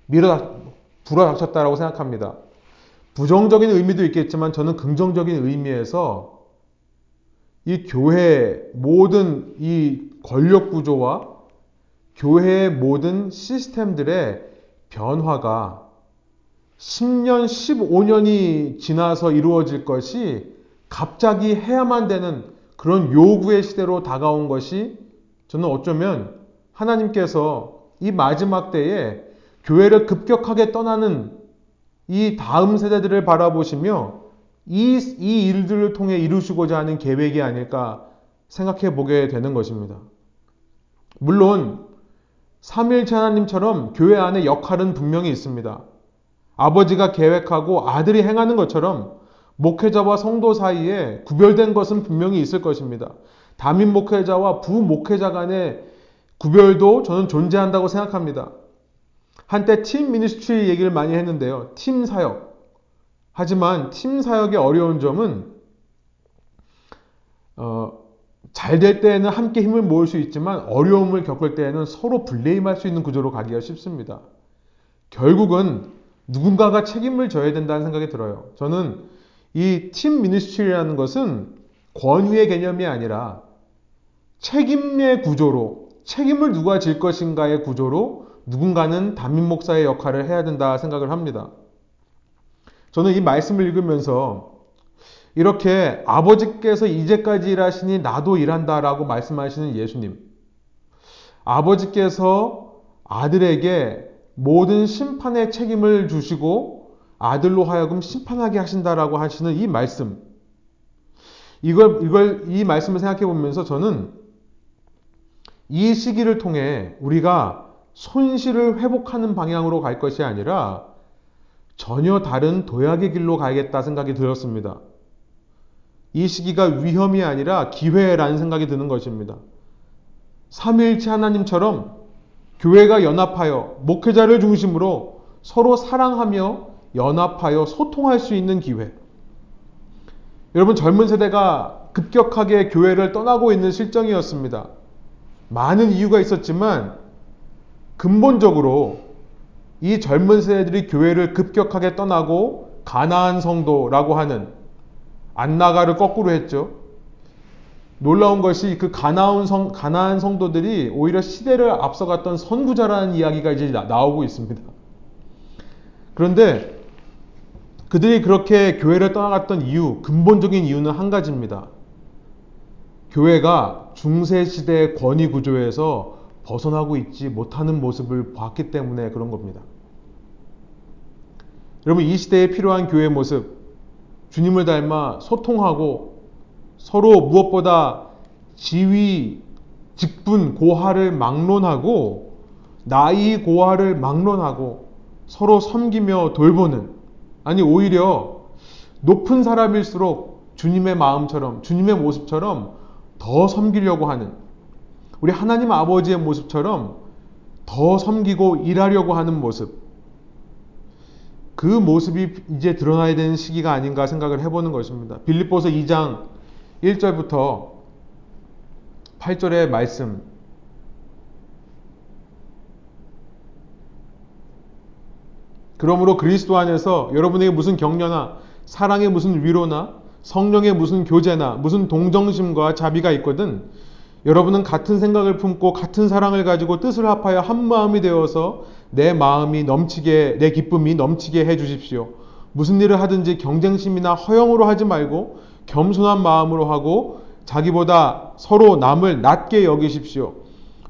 밀어닥, 불어닥쳤다라고 생각합니다. 부정적인 의미도 있겠지만 저는 긍정적인 의미에서 이 교회 모든 이 권력 구조와 교회의 모든 시스템들의 변화가 10년, 15년이 지나서 이루어질 것이 갑자기 해야만 되는 그런 요구의 시대로 다가온 것이 저는 어쩌면 하나님께서 이 마지막 때에 교회를 급격하게 떠나는 이 다음 세대들을 바라보시며 이, 이 일들을 통해 이루시고자 하는 계획이 아닐까 생각해 보게 되는 것입니다. 물론 삼일체 하나님처럼 교회 안에 역할은 분명히 있습니다. 아버지가 계획하고 아들이 행하는 것처럼 목회자와 성도 사이에 구별된 것은 분명히 있을 것입니다. 담임 목회자와 부 목회자 간의 구별도 저는 존재한다고 생각합니다. 한때 팀 미니스트리 얘기를 많이 했는데요. 팀 사역. 하지만 팀 사역의 어려운 점은 어, 잘 될 때에는 함께 힘을 모을 수 있지만 어려움을 겪을 때에는 서로 블레임할 수 있는 구조로 가기가 쉽습니다. 결국은 누군가가 책임을 져야 된다는 생각이 들어요. 저는 이 팀 미니스트리라는 것은 권위의 개념이 아니라 책임의 구조로 책임을 누가 질 것인가의 구조로 누군가는 담임 목사의 역할을 해야 된다 생각을 합니다. 저는 이 말씀을 읽으면서 이렇게 아버지께서 이제까지 일하시니 나도 일한다 라고 말씀하시는 예수님. 아버지께서 아들에게 모든 심판의 책임을 주시고 아들로 하여금 심판하게 하신다라고 하시는 이 말씀. 이걸, 이걸, 이 말씀을 생각해 보면서 저는 이 시기를 통해 우리가 손실을 회복하는 방향으로 갈 것이 아니라 전혀 다른 도약의 길로 가야겠다 생각이 들었습니다. 이 시기가 위험이 아니라 기회라는 생각이 드는 것입니다. 삼일체 하나님처럼 교회가 연합하여 목회자를 중심으로 서로 사랑하며 연합하여 소통할 수 있는 기회. 여러분 젊은 세대가 급격하게 교회를 떠나고 있는 실정이었습니다. 많은 이유가 있었지만 근본적으로 이 젊은 세대들이 교회를 급격하게 떠나고 가나안 성도라고 하는 안나가를 거꾸로 했죠. 놀라운 것이 그 가나안, 성, 가나안 성도들이 오히려 시대를 앞서갔던 선구자라는 이야기가 이제 나, 나오고 있습니다. 그런데 그들이 그렇게 교회를 떠나갔던 이유, 근본적인 이유는 한 가지입니다. 교회가 중세 시대의 권위 구조에서 벗어나고 있지 못하는 모습을 봤기 때문에 그런 겁니다. 여러분 이 시대에 필요한 교회 모습 주님을 닮아 소통하고 서로 무엇보다 지위, 직분, 고하를 막론하고 나이 고하를 막론하고 서로 섬기며 돌보는 아니 오히려 높은 사람일수록 주님의 마음처럼 주님의 모습처럼 더 섬기려고 하는 우리 하나님 아버지의 모습처럼 더 섬기고 일하려고 하는 모습 그 모습이 이제 드러나야 되는 시기가 아닌가 생각을 해보는 것입니다. 빌립보서 2장 1절부터 8절의 말씀 그러므로 그리스도 안에서 여러분에게 무슨 격려나 사랑의 무슨 위로나 성령의 무슨 교제나 무슨 동정심과 자비가 있거든 여러분은 같은 생각을 품고 같은 사랑을 가지고 뜻을 합하여 한 마음이 되어서 내 마음이 넘치게 내 기쁨이 넘치게 해 주십시오. 무슨 일을 하든지 경쟁심이나 허영으로 하지 말고 겸손한 마음으로 하고 자기보다 서로 남을 낮게 여기십시오.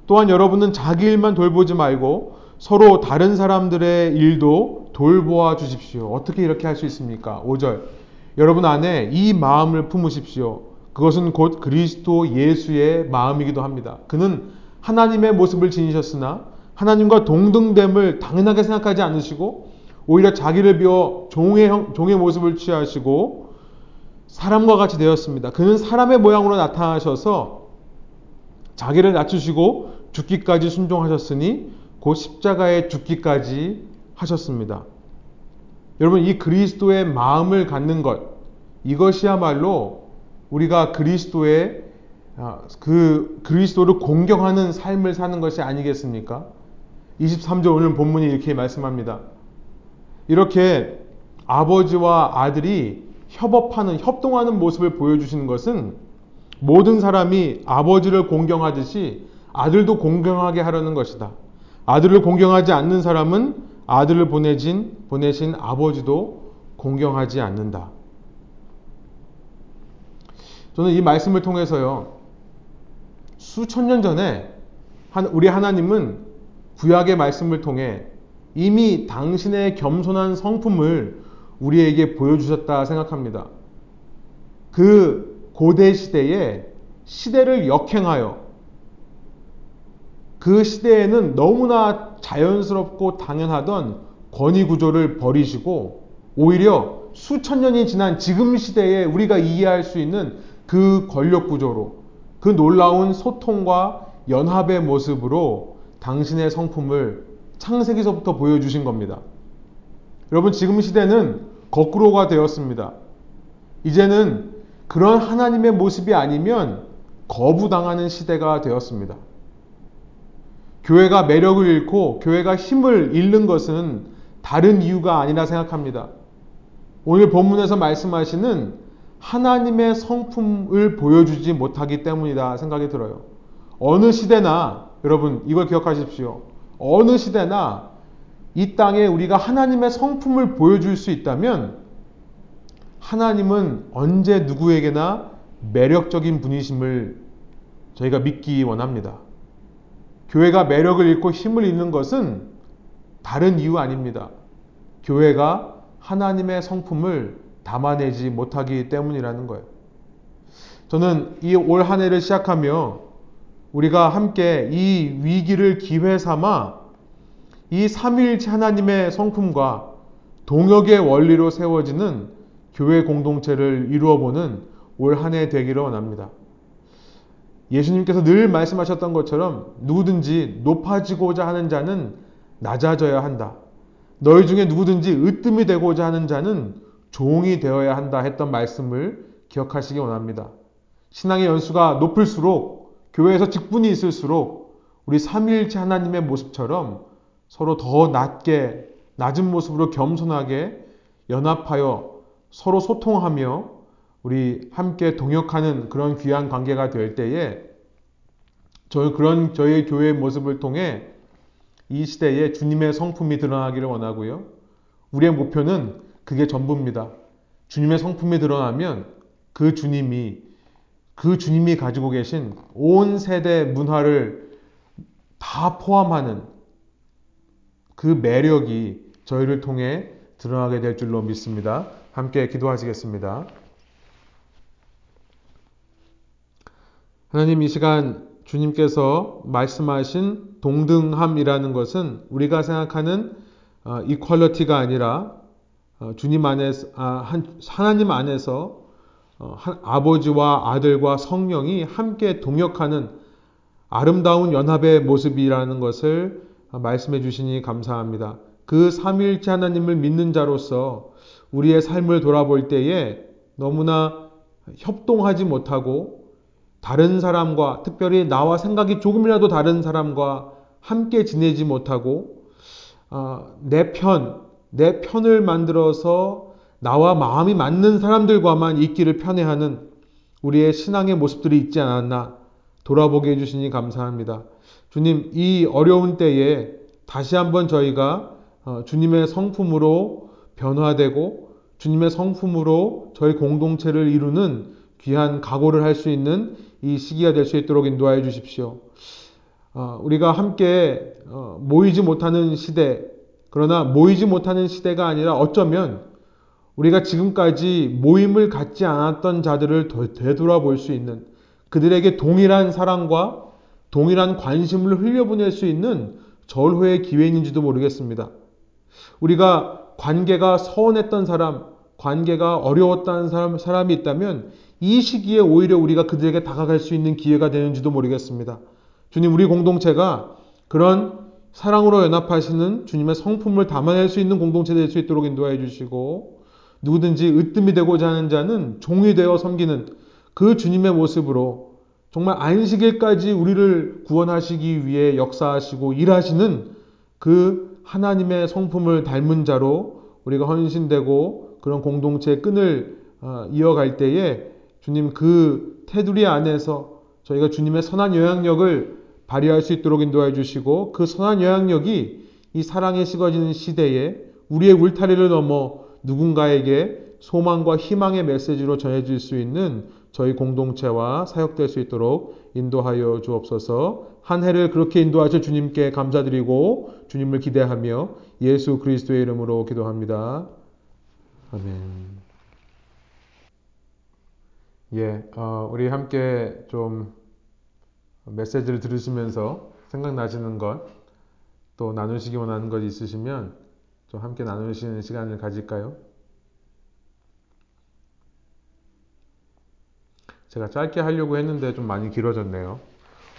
또한 여러분은 자기 일만 돌보지 말고 서로 다른 사람들의 일도 돌보아 주십시오. 어떻게 이렇게 할 수 있습니까? 5절. 여러분 안에 이 마음을 품으십시오. 그것은 곧 그리스도 예수의 마음이기도 합니다. 그는 하나님의 모습을 지니셨으나 하나님과 동등됨을 당연하게 생각하지 않으시고 오히려 자기를 비워 종의, 종의 모습을 취하시고 사람과 같이 되었습니다. 그는 사람의 모양으로 나타나셔서 자기를 낮추시고 죽기까지 순종하셨으니 곧 십자가에 죽기까지 하셨습니다. 여러분 이 그리스도의 마음을 갖는 것 이것이야말로 우리가 그리스도의 아, 그 그리스도를 공경하는 삶을 사는 것이 아니겠습니까? 23절 오늘 본문이 이렇게 말씀합니다. 이렇게 아버지와 아들이 협업하는 협동하는 모습을 보여주시는 것은 모든 사람이 아버지를 공경하듯이 아들도 공경하게 하려는 것이다. 아들을 공경하지 않는 사람은 아들을 보내진 보내신 아버지도 공경하지 않는다. 저는 이 말씀을 통해서요. 수천 년 전에 우리 하나님은 구약의 말씀을 통해 이미 당신의 겸손한 성품을 우리에게 보여주셨다 생각합니다. 그 고대 시대에 시대를 역행하여 그 시대에는 너무나 자연스럽고 당연하던 권위 구조를 버리시고 오히려 수천 년이 지난 지금 시대에 우리가 이해할 수 있는 그 권력 구조로 그 놀라운 소통과 연합의 모습으로 당신의 성품을 창세기서부터 보여주신 겁니다. 여러분, 지금 시대는 거꾸로가 되었습니다. 이제는 그런 하나님의 모습이 아니면 거부당하는 시대가 되었습니다. 교회가 매력을 잃고 교회가 힘을 잃는 것은 다른 이유가 아니라 생각합니다. 오늘 본문에서 말씀하시는 하나님의 성품을 보여주지 못하기 때문이다 생각이 들어요. 어느 시대나 여러분 이걸 기억하십시오. 어느 시대나 이 땅에 우리가 하나님의 성품을 보여줄 수 있다면 하나님은 언제 누구에게나 매력적인 분이심을 저희가 믿기 원합니다. 교회가 매력을 잃고 힘을 잃는 것은 다른 이유 아닙니다. 교회가 하나님의 성품을 담아내지 못하기 때문이라는 거예요. 저는 이 올 한 해를 시작하며 우리가 함께 이 위기를 기회 삼아 이 삼위일체 하나님의 성품과 동역의 원리로 세워지는 교회 공동체를 이루어 보는 올 한 해 되기를 원합니다. 예수님께서 늘 말씀하셨던 것처럼 누구든지 높아지고자 하는 자는 낮아져야 한다. 너희 중에 누구든지 으뜸이 되고자 하는 자는 종이 되어야 한다 했던 말씀을 기억하시기 원합니다. 신앙의 연수가 높을수록 교회에서 직분이 있을수록 우리 삼위일체 하나님의 모습처럼 서로 더 낮게 낮은 모습으로 겸손하게 연합하여 서로 소통하며 우리 함께 동역하는 그런 귀한 관계가 될 때에 저희 그런 저희 교회의 모습을 통해 이 시대에 주님의 성품이 드러나기를 원하고요. 우리의 목표는 그게 전부입니다. 주님의 성품이 드러나면 그 주님이 그 주님이 가지고 계신 온 세대 문화를 다 포함하는 그 매력이 저희를 통해 드러나게 될 줄로 믿습니다. 함께 기도하시겠습니다. 하나님 이 시간 주님께서 말씀하신 동등함이라는 것은 우리가 생각하는 어, 이퀄러티가 아니라 어, 주님 안에서 아, 한, 하나님 안에서 어, 한, 아버지와 아들과 성령이 함께 동역하는 아름다운 연합의 모습이라는 것을 말씀해 주시니 감사합니다. 그 삼일째 하나님을 믿는 자로서 우리의 삶을 돌아볼 때에 너무나 협동하지 못하고 다른 사람과 특별히 나와 생각이 조금이라도 다른 사람과 함께 지내지 못하고 어, 내 편, 내 편을 만들어서 나와 마음이 맞는 사람들과만 있기를 편애하는 우리의 신앙의 모습들이 있지 않았나 돌아보게 해주시니 감사합니다. 주님, 이 어려운 때에 다시 한번 저희가 어, 주님의 성품으로 변화되고 주님의 성품으로 저희 공동체를 이루는 귀한 각오를 할 수 있는 이 시기가 될 수 있도록 인도하여 주십시오. 어, 우리가 함께 어, 모이지 못하는 시대, 그러나 모이지 못하는 시대가 아니라 어쩌면 우리가 지금까지 모임을 갖지 않았던 자들을 되돌아볼 수 있는 그들에게 동일한 사랑과 동일한 관심을 흘려보낼 수 있는 절호의 기회인지도 모르겠습니다. 우리가 관계가 서운했던 사람, 관계가 어려웠다는 사람, 사람이 있다면 이 시기에 오히려 우리가 그들에게 다가갈 수 있는 기회가 되는지도 모르겠습니다. 주님, 우리 공동체가 그런 사랑으로 연합하시는 주님의 성품을 담아낼 수 있는 공동체 될 수 있도록 인도해 주시고 누구든지 으뜸이 되고자 하는 자는 종이 되어 섬기는 그 주님의 모습으로 정말 안식일까지 우리를 구원하시기 위해 역사하시고 일하시는 그 하나님의 성품을 닮은 자로 우리가 헌신되고 그런 공동체의 끈을 어, 이어갈 때에 주님 그 테두리 안에서 저희가 주님의 선한 영향력을 발휘할 수 있도록 인도해 주시고 그 선한 영향력이 이 사랑에 식어지는 시대에 우리의 울타리를 넘어 누군가에게 소망과 희망의 메시지로 전해질 수 있는 저희 공동체와 사역될 수 있도록 인도하여 주옵소서 한 해를 그렇게 인도하셔 주님께 감사드리고 주님을 기대하며 예수 그리스도의 이름으로 기도합니다. 아멘. 예, 어, 우리 함께 좀 메시지를 들으시면서 생각나시는 것, 또 나누시기 원하는 것 있으시면 좀 함께 나누시는 시간을 가질까요? 제가 짧게 하려고 했는데 좀 많이 길어졌네요.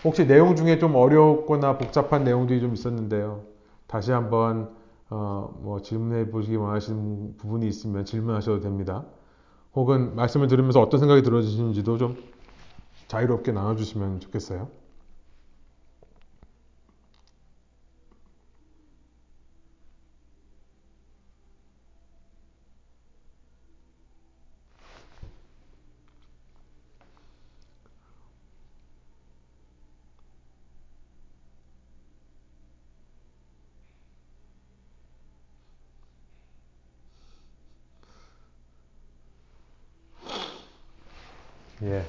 혹시 내용 중에 좀 어렵거나 복잡한 내용들이 좀 있었는데요. 다시 한번 어, 뭐 질문해 보시기 원하시는 부분이 있으면 질문하셔도 됩니다. 혹은 말씀을 들으면서 어떤 생각이 들어지시는지도 좀 자유롭게 나눠주시면 좋겠어요. 예.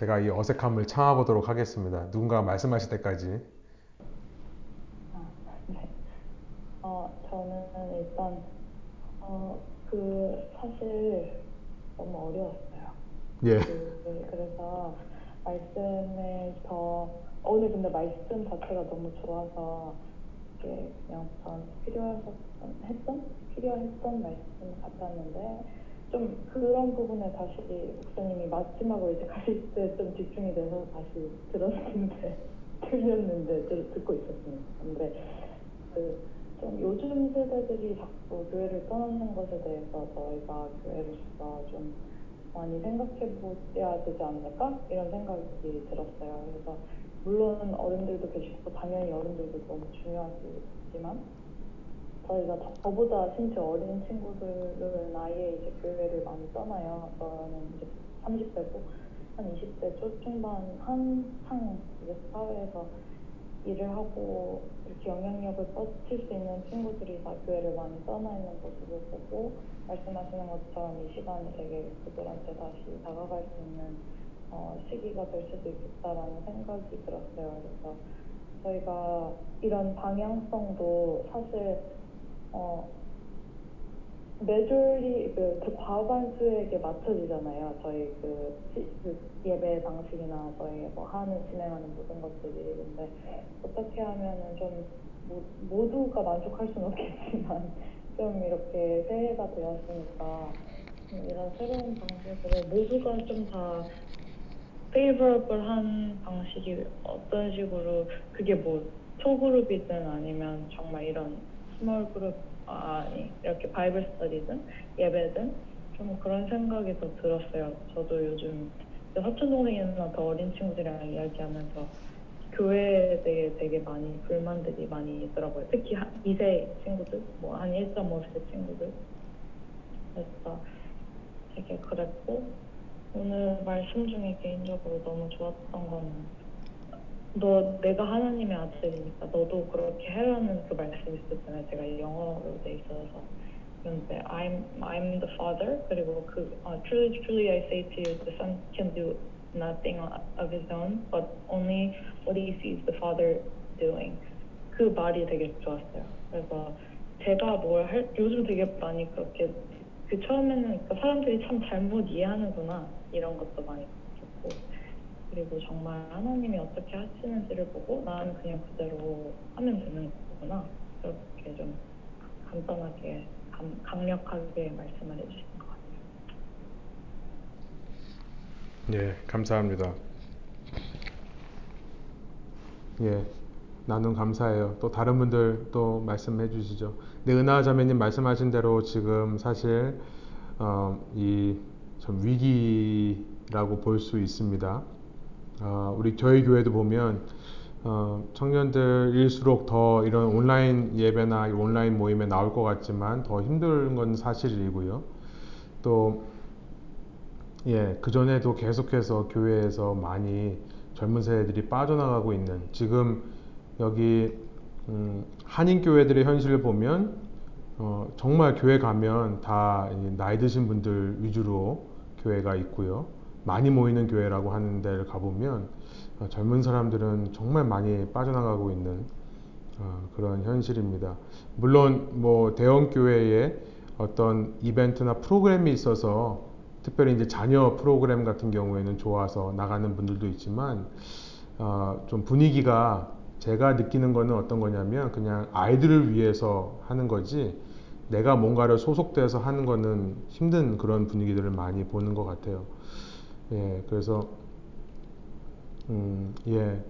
제가 이 어색함을 참아보도록 하겠습니다. 누군가 말씀하실 때까지. 아, 네. 어, 저는 일단, 어, 그, 사실 너무 어려웠어요. 예. 그, 그래서 말씀을 더, 오늘 근데 말씀 자체가 너무 좋아서, 이게 그냥 전 필요했던, 했던? 필요했던 말씀 같았는데, 좀 그런 부분에 다시 목사님이 마지막으로 이제 가실 때 좀 집중이 돼서 다시 들었는데 들렸는데 듣고 있었습니다. 근데 그좀 요즘 세대들이 자꾸 교회를 떠나는 것에 대해서 저희가 교회로서 좀 많이 생각해 보셔야 되지 않을까 이런 생각이 들었어요. 그래서 물론 어른들도 계시고 당연히 어른들도 너무 중요하지만 저희가 저보다 심지어 어린 친구들은 아예 이제 교회를 많이 떠나요. 저는 이제 30대고 한 20대 초중반 한창 이제 사회에서 일을 하고 이렇게 영향력을 뻗칠 수 있는 친구들이 다 교회를 많이 떠나 있는 모습을 보고 말씀하시는 것처럼 이 시간이 되게 그들한테 다시 다가갈 수 있는 어, 시기가 될 수도 있겠다라는 생각이 들었어요. 그래서 저희가 이런 방향성도 사실 어, 매졸리 그, 그 과반수에게 맞춰지잖아요. 저희 그, 시, 그 예배 방식이나 저희 뭐 하는 진행하는 모든 것들이 근데 어떻게 하면은 좀 모, 모두가 만족할 수는 없겠지만 좀 이렇게 새해가 되었으니까 이런 새로운 방식으로 모두가 좀다 favorable한 방식이 어떤 식으로 그게 뭐 소그룹이든 아니면 정말 이런 small group 아니 이렇게 Bible study든 예배든 좀 그런 생각이 더 들었어요. 저도 요즘 사촌 동생이나 더 어린 친구들이랑 이야기하면서 교회에 대해 되게 많이 불만들이 많이 있더라고요. 특히 2세 친구들, 뭐 한 1.5세 친구들. 그래서 되게 그랬고 오늘 말씀 중에 개인적으로 너무 좋았던 건 너 내가 하나님의 아들이니까 너도 그렇게 해라는 그 말씀이 있었잖아요. 제가 영어로 돼 있어서. 그런데 I'm I'm the father 그리고 그 uh, truly truly I say to you the son can do nothing of his own but only what he sees the father doing 그 말이 되게 좋았어요. 그래서 제가 뭘 할 요즘 되게 많이 그렇게 그 처음에는 그러니까 사람들이 참 잘못 이해하는구나 이런 것도 많이 듣고 그리고 정말 하나님이 어떻게 하시는지를 보고 나는 그냥 그대로 하면 되는 거구나 그렇게 좀 간단하게 감, 강력하게 말씀을 해주신 것 같아요. 예, 감사합니다. 예, 나눔 감사해요. 또 다른 분들 또 말씀해 주시죠. 네, 은하 자매님 말씀하신 대로 지금 사실 어, 이좀 위기라고 볼 수 있습니다. 어, 우리 저희 교회도 보면 어, 청년들일수록 더 이런 온라인 예배나 온라인 모임에 나올 것 같지만 더 힘든 건 사실이고요. 또 예, 그 전에도 계속해서 교회에서 많이 젊은 세대들이 빠져나가고 있는 지금 여기 음, 한인 교회들의 현실을 보면 어, 정말 교회 가면 다 나이 드신 분들 위주로 교회가 있고요. 많이 모이는 교회라고 하는 데를 가보면 어, 젊은 사람들은 정말 많이 빠져나가고 있는 어, 그런 현실입니다. 물론 뭐 대형 교회에 어떤 이벤트나 프로그램이 있어서 특별히 이제 자녀 프로그램 같은 경우에는 좋아서 나가는 분들도 있지만 어, 좀 분위기가 제가 느끼는 거는 어떤 거냐면 그냥 아이들을 위해서 하는 거지 내가 뭔가를 소속돼서 하는 거는 힘든 그런 분위기들을 많이 보는 것 같아요. 예, 그래서 음, 예.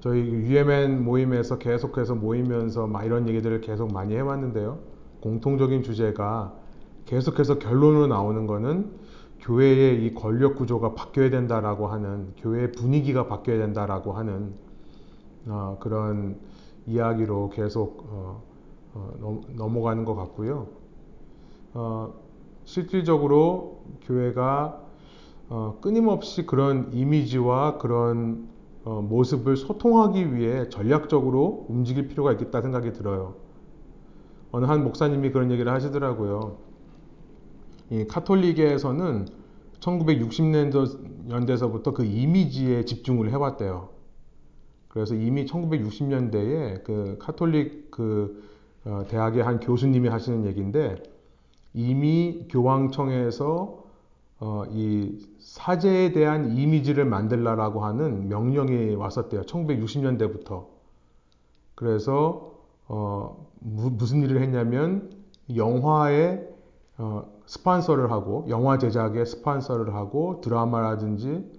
저희 UMN 모임에서 계속해서 모이면서 막 이런 얘기들을 계속 많이 해왔는데요. 공통적인 주제가 계속해서 결론으로 나오는 거는 교회의 이 권력 구조가 바뀌어야 된다라고 하는 교회의 분위기가 바뀌어야 된다라고 하는 어, 그런 이야기로 계속 어, 어, 넘어가는 것 같고요. 어, 실질적으로 교회가 어, 끊임없이 그런 이미지와 그런 어, 모습을 소통하기 위해 전략적으로 움직일 필요가 있겠다 생각이 들어요. 어느 한 목사님이 그런 얘기를 하시더라고요. 이 카톨릭에서는 1960년대서부터 그 이미지에 집중을 해왔대요. 그래서 이미 1960년대에 그 카톨릭 그 어, 대학의 한 교수님이 하시는 얘기인데 이미 교황청에서 어, 이 사제에 대한 이미지를 만들라라고 하는 명령이 왔었대요. 1960년대부터. 그래서 어, 무, 무슨 일을 했냐면 영화에 어, 스판서를 하고 영화 제작에 스판서를 하고 드라마라든지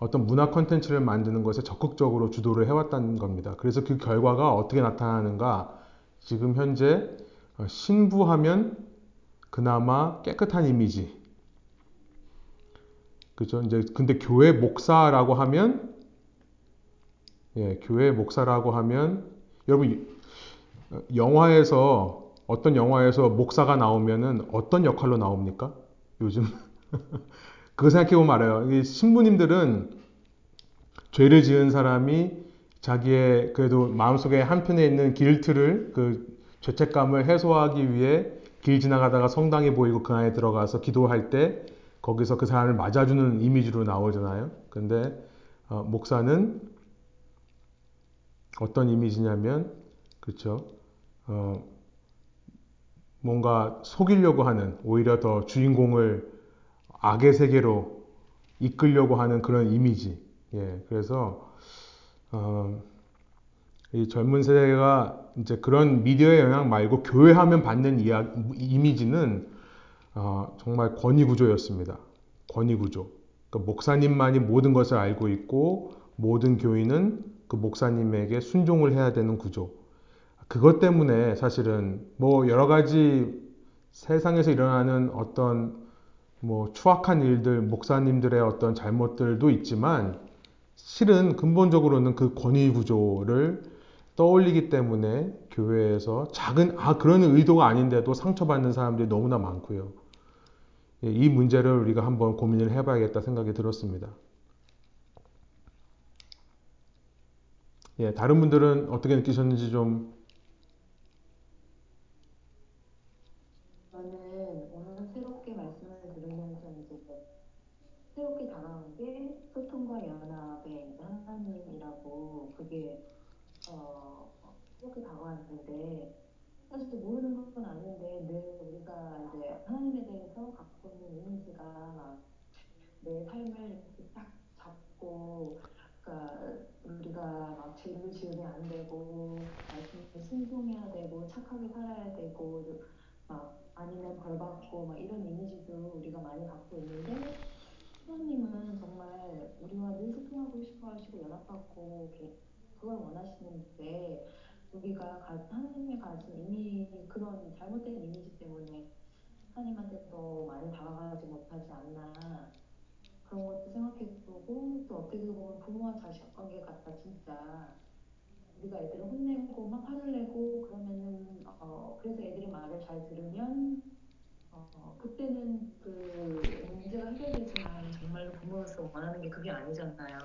어떤 문화 콘텐츠를 만드는 것에 적극적으로 주도를 해왔다는 겁니다. 그래서 그 결과가 어떻게 나타나는가 지금 현재 어, 신부하면 그나마 깨끗한 이미지 그죠? 이제 근데 교회 목사라고 하면 예, 교회 목사라고 하면 여러분 영화에서 어떤 영화에서 목사가 나오면은 어떤 역할로 나옵니까? 요즘 그거 생각해 보면 알아요. 신부님들은 죄를 지은 사람이 자기의 그래도 마음속에 한편에 있는 길트를 그 죄책감을 해소하기 위해 길 지나가다가 성당이 보이고 그 안에 들어가서 기도할 때 거기서 그 사람을 맞아주는 이미지로 나오잖아요. 근데 어, 목사는 어떤 이미지냐면 그렇죠. 어, 뭔가 속이려고 하는 오히려 더 주인공을 악의 세계로 이끌려고 하는 그런 이미지. 예, 그래서 어, 이 젊은 세대가 이제 그런 미디어의 영향 말고 교회하면 받는 이야, 이미지는 어, 정말 권위 구조였습니다. 권위 구조. 그러니까 목사님만이 모든 것을 알고 있고 모든 교인은 그 목사님에게 순종을 해야 되는 구조. 그것 때문에 사실은 뭐 여러 가지 세상에서 일어나는 어떤 뭐 추악한 일들, 목사님들의 어떤 잘못들도 있지만 실은 근본적으로는 그 권위 구조를 떠올리기 때문에 교회에서 작은 아 그런 의도가 아닌데도 상처받는 사람들이 너무나 많고요. 예, 이 문제를 우리가 한번 고민을 해봐야겠다 생각이 들었습니다. 예, 다른 분들은 어떻게 느끼셨는지 좀 저는 오늘 새롭게 말씀을 들으면서 이제 새롭게 다가온 게 소통과 연합의 하나님이라고 그게 어 새롭게 다가왔는데 사실 모르는 건 아닌데 늘 우리가 이제 하나님에 대해서 있는 이미지가 막내 삶을 딱 잡고 그러니까 우리가 막 죄를 지으면 안 되고 말씀에 순종해야 되고 착하게 살아야 되고 막 아니면 벌 받고 막 이런 이미지도 우리가 많이 갖고 있는데 하나님은 정말 우리와 늘 소통하고 싶어 하시고 연합하고 그걸 원하시는데 우리가 하나님이 가진 이미 그런 잘못된 이미지 때문에 하나님한테 더 많이 다가가지 못하지 않나 그런 것도 생각해보고 또 어떻게 보면 부모와 자식 관계 같다 진짜 우리가 애들을 혼내고 막 화를 내고 그러면은 어 그래서 애들이 말을 잘 들으면 어 그때는 그 문제가 해결되지만 정말로 부모로서 원하는 게 그게 아니잖아요.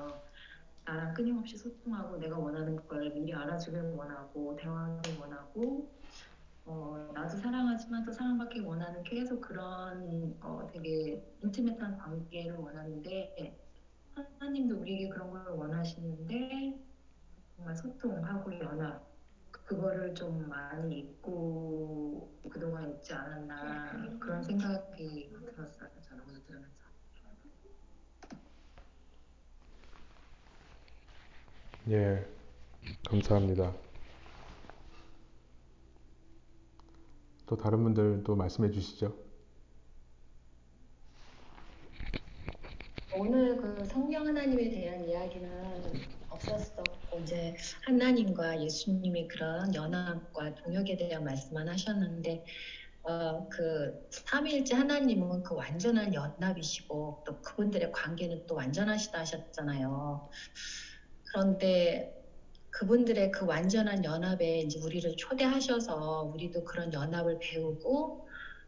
나랑 끊임없이 소통하고 내가 원하는 걸 미리 알아주길 원하고 대화하길 원하고 어, 나도 사랑하지만 또 사랑받기 원하는 계속 그런 어, 되게 인티메트한 관계를 원하는데 하나님도 우리에게 그런 걸 원하시는데 정말 소통하고 연합 그거를 좀 많이 잊고 그동안 있지 않았나 그런 생각이 들었어요. 저는 오늘 들으면서. 예, 감사합니다. 또 다른 분들 또 말씀해 주시죠. 오늘 그 성령 하나님에 대한 이야기는 없었었고 이제 하나님과 예수님의 그런 연합과 동역에 대한 말씀만 하셨는데 어, 그 삼위일체 하나님은 그 완전한 연합이시고 또 그분들의 관계는 또 완전하시다 하셨잖아요. 그런데 그분들의 그 완전한 연합에 이제 우리를 초대하셔서 우리도 그런 연합을 배우고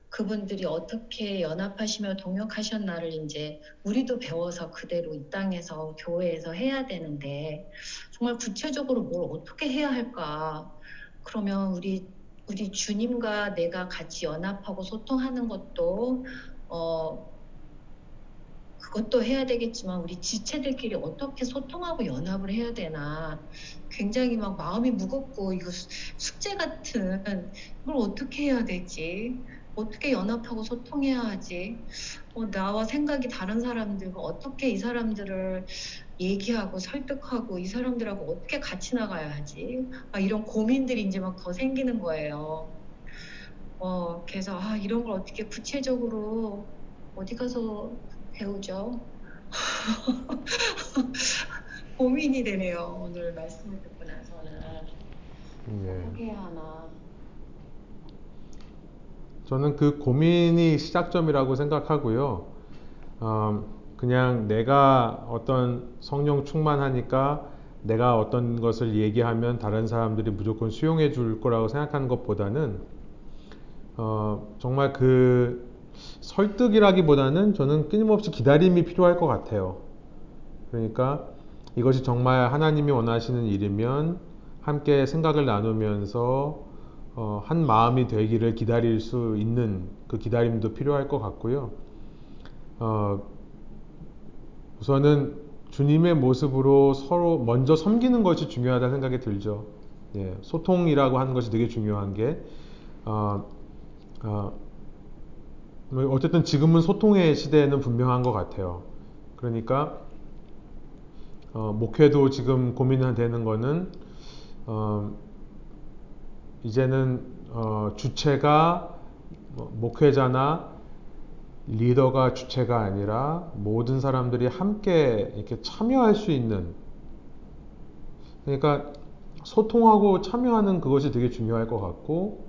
그분들이 어떻게 연합하시며 동역하셨나를 이제 우리도 배워서 그대로 이 땅에서 교회에서 해야 되는데 정말 구체적으로 뭘 어떻게 해야 할까? 그러면 우리 우리 주님과 내가 같이 연합하고 소통하는 것도 어 그것도 해야 되겠지만 우리 지체들끼리 어떻게 소통하고 연합을 해야 되나 굉장히 막 마음이 무겁고 이거 숙제 같은 걸 어떻게 해야 되지? 어떻게 연합하고 소통해야 하지? 어, 나와 생각이 다른 사람들과 어떻게 이 사람들을 얘기하고 설득하고 이 사람들하고 어떻게 같이 나가야 하지? 아, 이런 고민들이 이제 막 더 생기는 거예요. 어, 그래서 아, 이런 걸 어떻게 구체적으로 어디 가서 배우죠? 고민이 되네요. 오늘 말씀을 듣고 나서는 네. 어떻게 하나. 저는 그 고민이 시작점이라고 생각하고요. 어, 그냥 내가 어떤 성령 충만하니까 내가 어떤 것을 얘기하면 다른 사람들이 무조건 수용해 줄 거라고 생각하는 것보다는 어, 정말 그 설득이라기보다는 저는 끊임없이 기다림이 필요할 것 같아요. 그러니까 이것이 정말 하나님이 원하시는 일이면 함께 생각을 나누면서 어, 한 마음이 되기를 기다릴 수 있는 그 기다림도 필요할 것 같고요. 어, 우선은 주님의 모습으로 서로 먼저 섬기는 것이 중요하다는 생각이 들죠. 예, 소통이라고 하는 것이 되게 중요한 게 어, 어, 뭐 어쨌든 지금은 소통의 시대에는 분명한 것 같아요. 그러니까 어, 목회도 지금 고민되는 거는 어, 이제는 어, 주체가 뭐 목회자나 리더가 주체가 아니라 모든 사람들이 함께 이렇게 참여할 수 있는 그러니까 소통하고 참여하는 그것이 되게 중요할 것 같고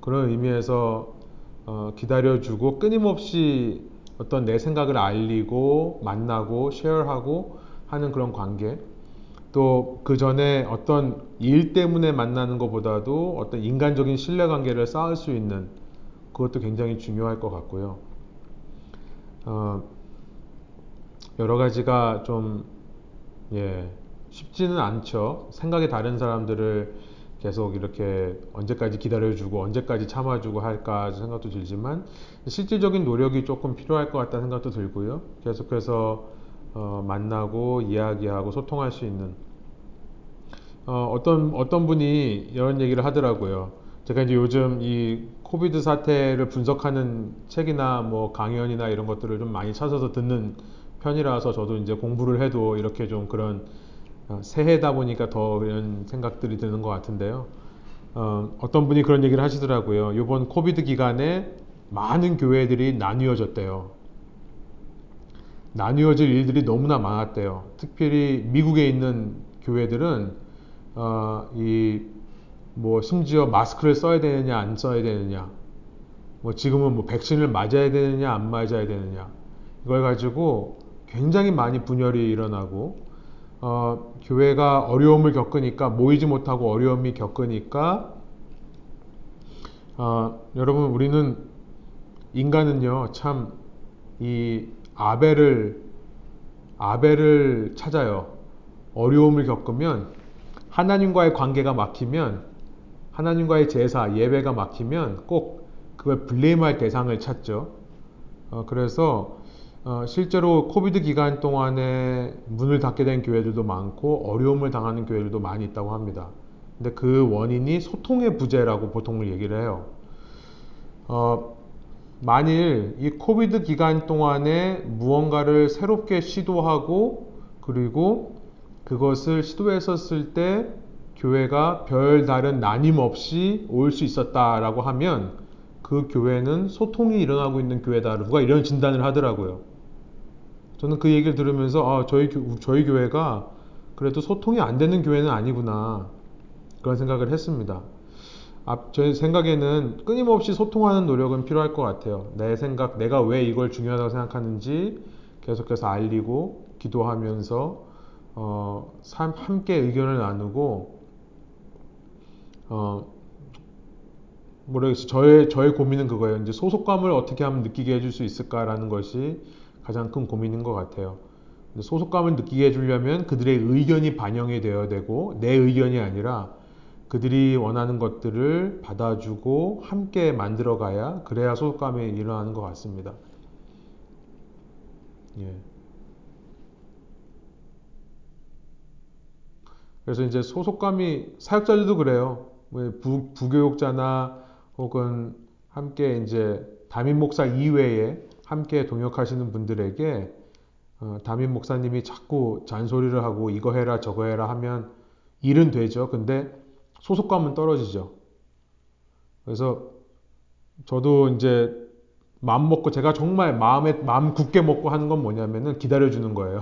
그런 의미에서 어, 기다려주고 끊임없이 어떤 내 생각을 알리고 만나고 쉐어하고 하는 그런 관계 또 그 전에 어떤 일 때문에 만나는 것보다도 어떤 인간적인 신뢰 관계를 쌓을 수 있는 그것도 굉장히 중요할 것 같고요. 어, 여러 가지가 좀 예, 쉽지는 않죠. 생각이 다른 사람들을 계속 이렇게 언제까지 기다려주고 언제까지 참아주고 할까 생각도 들지만 실질적인 노력이 조금 필요할 것 같다는 생각도 들고요. 계속해서 어, 만나고 이야기하고 소통할 수 있는 어, 떤 어떤 분이 이런 얘기를 하더라고요. 제가 이제 요즘 이 코비드 사태를 분석하는 책이나 뭐 강연이나 이런 것들을 좀 많이 찾아서 듣는 편이라서 저도 이제 공부를 해도 이렇게 좀 그런 어, 새해다 보니까 더 이런 생각들이 드는 것 같은데요. 어, 어떤 분이 그런 얘기를 하시더라고요. 이번 코비드 기간에 많은 교회들이 나뉘어졌대요. 나뉘어질 일들이 너무나 많았대요. 특별히 미국에 있는 교회들은 어, 이뭐 심지어 마스크를 써야 되느냐 안 써야 되느냐 뭐 지금은 뭐 백신을 맞아야 되느냐 안 맞아야 되느냐 이걸 가지고 굉장히 많이 분열이 일어나고 어, 교회가 어려움을 겪으니까 모이지 못하고 어려움이 겪으니까 어, 여러분 우리는 인간은요 참 이 아벨을 아벨을 찾아요 어려움을 겪으면 하나님과의 관계가 막히면 하나님과의 제사, 예배가 막히면 꼭 그걸 blame할 대상을 찾죠. 어, 그래서 어, 실제로 COVID 기간 동안에 문을 닫게 된 교회들도 많고 어려움을 당하는 교회들도 많이 있다고 합니다. 근데 그 원인이 소통의 부재라고 보통 얘기를 해요. 어, 만일 이 COVID 기간 동안에 무언가를 새롭게 시도하고 그리고 그것을 시도했었을 때 교회가 별다른 나님 없이 올 수 있었다라고 하면 그 교회는 소통이 일어나고 있는 교회다. 누가 이런 진단을 하더라고요. 저는 그 얘기를 들으면서 아, 저희, 저희 교회가 그래도 소통이 안 되는 교회는 아니구나. 그런 생각을 했습니다. 앞, 제 생각에는 끊임없이 소통하는 노력은 필요할 것 같아요. 내 생각, 내가 왜 이걸 중요하다고 생각하는지 계속해서 알리고 기도하면서 어, 함께 의견을 나누고 어, 모르겠어요. 저의, 저의 고민은 그거예요. 이제 소속감을 어떻게 하면 느끼게 해줄 수 있을까라는 것이 가장 큰 고민인 것 같아요. 소속감을 느끼게 해주려면 그들의 의견이 반영이 되어야 되고, 내 의견이 아니라 그들이 원하는 것들을 받아주고 함께 만들어가야 그래야 소속감이 일어나는 것 같습니다. 예. 그래서 이제 소속감이 사역자들도 그래요. 부, 부교육자나 혹은 함께 이제 담임 목사 이외에 함께 동역하시는 분들에게 어, 담임 목사님이 자꾸 잔소리를 하고 이거 해라 저거 해라 하면 일은 되죠. 근데 소속감은 떨어지죠. 그래서 저도 이제 마음 먹고 제가 정말 마음에 마음 굳게 먹고 하는 건 뭐냐면은 기다려 주는 거예요.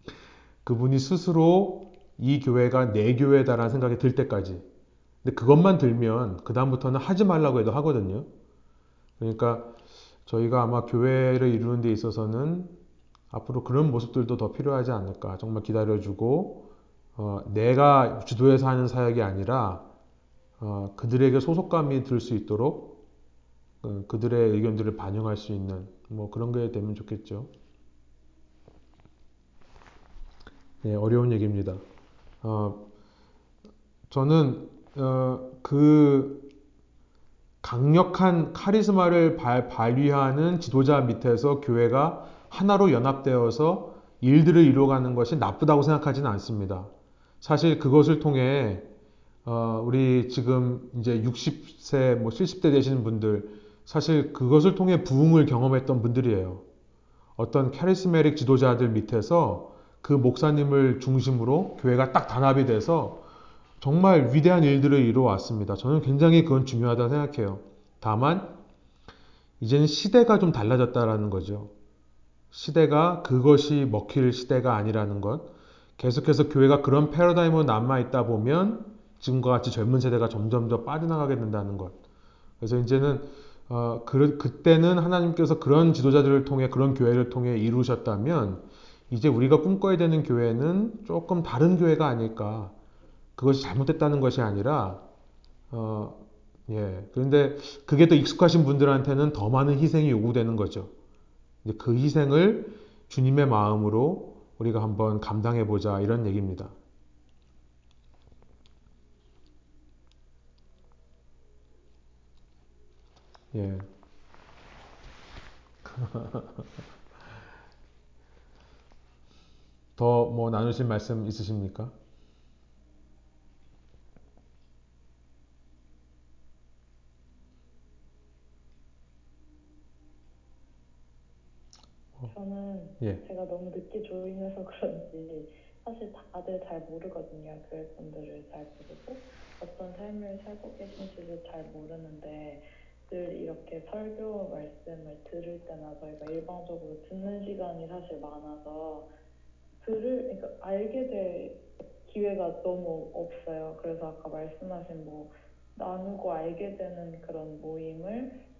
그분이 스스로 이 교회가 내 교회다라는 생각이 들 때까지 근데 그것만 들면 그 다음부터는 하지 말라고 해도 하거든요. 그러니까 저희가 아마 교회를 이루는 데 있어서는 앞으로 그런 모습들도 더 필요하지 않을까. 정말 기다려주고, 어, 내가 주도해서 하는 사역이 아니라, 어, 그들에게 소속감이 들 수 있도록, 어, 그들의 의견들을 반영할 수 있는, 뭐 그런 게 되면 좋겠죠. 네, 어려운 얘기입니다. 어, 저는 어, 그 강력한 카리스마를 발, 발휘하는 지도자 밑에서 교회가 하나로 연합되어서 일들을 이루어가는 것이 나쁘다고 생각하지는 않습니다. 사실 그것을 통해 어, 우리 지금 이제 60세, 뭐 70대 되시는 분들 사실 그것을 통해 부흥을 경험했던 분들이에요. 어떤 카리스메릭 지도자들 밑에서 그 목사님을 중심으로 교회가 딱 단합이 돼서 정말 위대한 일들을 이루어왔습니다. 저는 굉장히 그건 중요하다고 생각해요. 다만 이제는 시대가 좀 달라졌다라는 거죠. 시대가 그것이 먹힐 시대가 아니라는 것. 계속해서 교회가 그런 패러다임으로 남아있다 보면 지금과 같이 젊은 세대가 점점 더 빠져나가게 된다는 것. 그래서 이제는 어, 그, 그때는 하나님께서 그런 지도자들을 통해 그런 교회를 통해 이루셨다면 이제 우리가 꿈꿔야 되는 교회는 조금 다른 교회가 아닐까. 그것이 잘못됐다는 것이 아니라 어, 예. 그런데 그게 더 익숙하신 분들한테는 더 많은 희생이 요구되는 거죠. 그 희생을 주님의 마음으로 우리가 한번 감당해 보자 이런 얘기입니다. 예. 더 뭐 나누실 말씀 있으십니까? 저는 예. 제가 너무 늦게 조인해서 그런지 사실 다들 잘 모르거든요. 교회 분들을 잘 모르고 어떤 삶을 살고 계신지를 잘 모르는데 늘 이렇게 설교 말씀을 들을 때나 저희가 일방적으로 듣는 시간이 사실 많아서 들을 그러니까 알게 될 기회가 너무 없어요. 그래서 아까 말씀하신 뭐 나누고 알게 되는 그런 모임을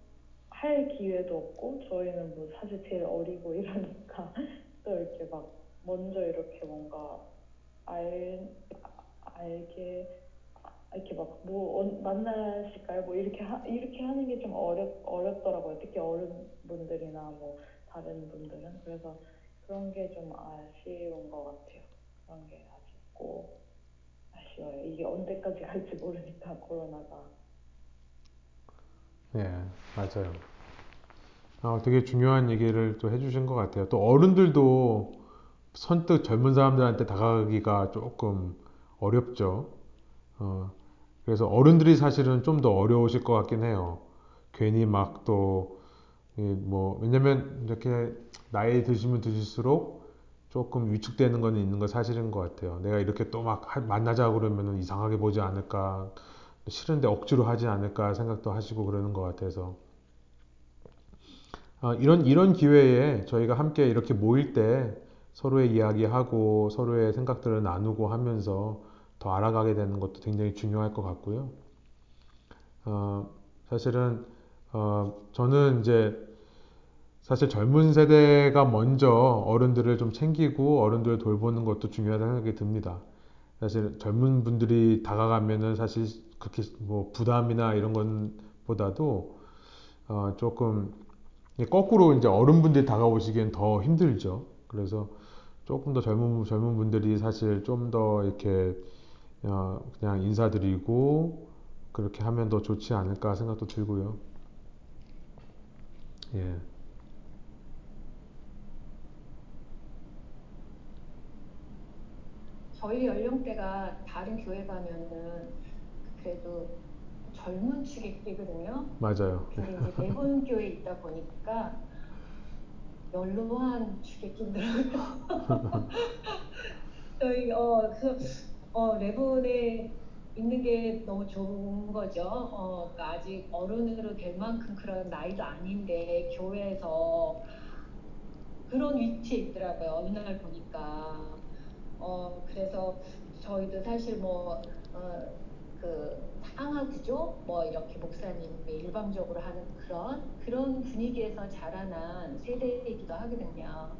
할 기회도 없고 저희는 뭐 사실 제일 어리고 이러니까 또 이렇게 막 먼저 이렇게 뭔가 알 알게 이렇게 막 뭐 만나실까요? 뭐 이렇게 하, 이렇게 하는 게 좀 어렵 어렵더라고요. 특히 어른 분들이나 뭐 다른 분들은 그래서 그런 게 좀 아쉬운 것 같아요. 그런 게 아쉽고 아쉬워요. 이게 언제까지 갈지 모르니까 코로나가. 네, 맞아요. 어, 되게 중요한 얘기를 또 해주신 것 같아요. 또 어른들도 선뜻 젊은 사람들한테 다가가기가 조금 어렵죠. 어, 그래서 어른들이 사실은 좀 더 어려우실 것 같긴 해요. 괜히 막 또, 뭐, 왜냐면 이렇게 나이 드시면 드실수록 조금 위축되는 건 있는 거 사실인 것 같아요. 내가 이렇게 또 막 만나자 그러면 이상하게 보지 않을까, 싫은데 억지로 하지 않을까 생각도 하시고 그러는 것 같아서. 어, 이런, 이런 기회에 저희가 함께 이렇게 모일 때 서로의 이야기하고 서로의 생각들을 나누고 하면서 더 알아가게 되는 것도 굉장히 중요할 것 같고요. 어, 사실은 어, 저는 이제 사실 젊은 세대가 먼저 어른들을 좀 챙기고 어른들을 돌보는 것도 중요하다는 생각이 듭니다. 사실 젊은 분들이 다가가면은 사실 그렇게 뭐 부담이나 이런 것보다도 어, 조금 거꾸로 이제 어른분들이 다가오시기엔 더 힘들죠. 그래서 조금 더 젊은 젊은 분들이 사실 좀 더 이렇게 어 그냥 인사드리고 그렇게 하면 더 좋지 않을까 생각도 들고요. 예. 저희 연령대가 다른 교회 가면은 그래도 젊은 축이거든요. 맞아요. 근데 이제 대본 교회 있다 보니까 연로한 축객분들하고 저희 어 그 어, 레본에 있는 게 너무 좋은 거죠. 어, 그러니까 아직 어른으로 될 만큼 그런 나이도 아닌데 교회에서 그런 위치에 있더라고요. 어느 날 보니까. 어, 그래서 저희도 사실 뭐 어, 그 상하 구조 뭐 이렇게 목사님이 일방적으로 하는 그런 그런 분위기에서 자라난 세대이기도 하거든요.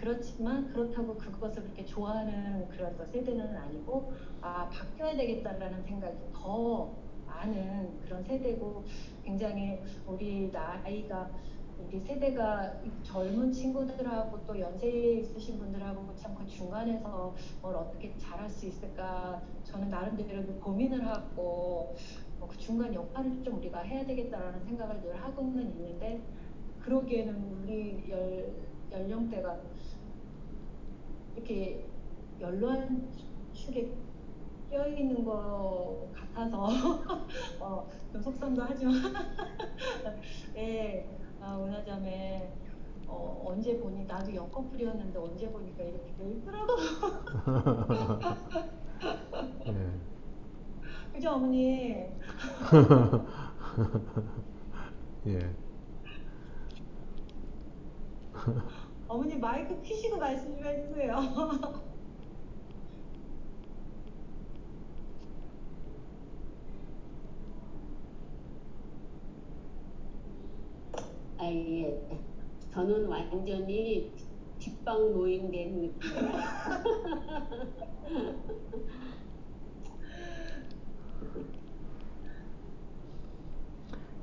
그렇지만 그렇다고 그것을 그렇게 좋아하는 그런 세대는 아니고 아 바뀌어야 되겠다라는 생각이 더 많은 그런 세대고 굉장히 우리 나이가 우리 세대가 젊은 친구들하고 또 연세에 있으신 분들하고 참 그 중간에서 뭘 어떻게 잘할 수 있을까 저는 나름대로 고민을 하고 어, 그 중간 역할을 좀 우리가 해야 되겠다라는 생각을 늘 하고는 있는데 그러기에는 우리 열, 연령대가 이렇게 연로한 축에 껴 있는 것 같아서 어, 좀 속상도 하지만 예, 아, 은하자매 어, 언제 보니 나도 역커플이었는데 언제 보니까 이렇게 돼 있더라고 예. 그죠 어머니 예. 어머니 마이크 키시고 말씀 좀 해주세요 아, 예. 저는 완전히 뒷방 노인 된 느낌이에요.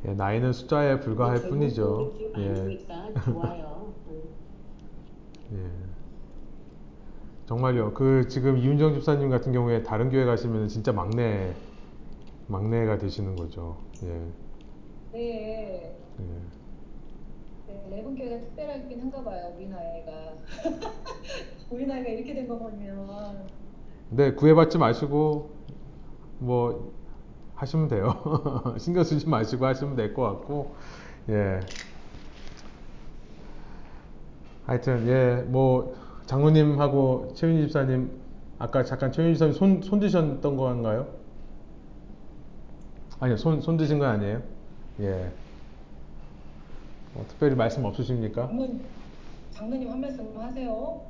예, 나이는 숫자에 불과할 뿐이죠. 예. 좋아요. 응. 예. 정말요. 그 지금 이윤정 집사님 같은 경우에 다른 교회 가시면 진짜 막내 막내가 되시는 거죠. 예. 네 예. 네, 레븐교회가 특별하긴 한가 봐요, 우리 나이가. 우리 나이가 이렇게 된 거 보면. 근데 구애받지 마시고 뭐 하시면 돼요. 신경 쓰지 마시고 하시면 될 것 같고 예. 하여튼 예 뭐 장로님하고 최윤희 집사님 아까 잠깐 최윤희 집사님 손, 손 드셨던 건가요? 아니요 손, 손 드신 건 아니에요? 예. 뭐 특별히 말씀 없으십니까? 장로님, 장로님 한 말씀 하세요.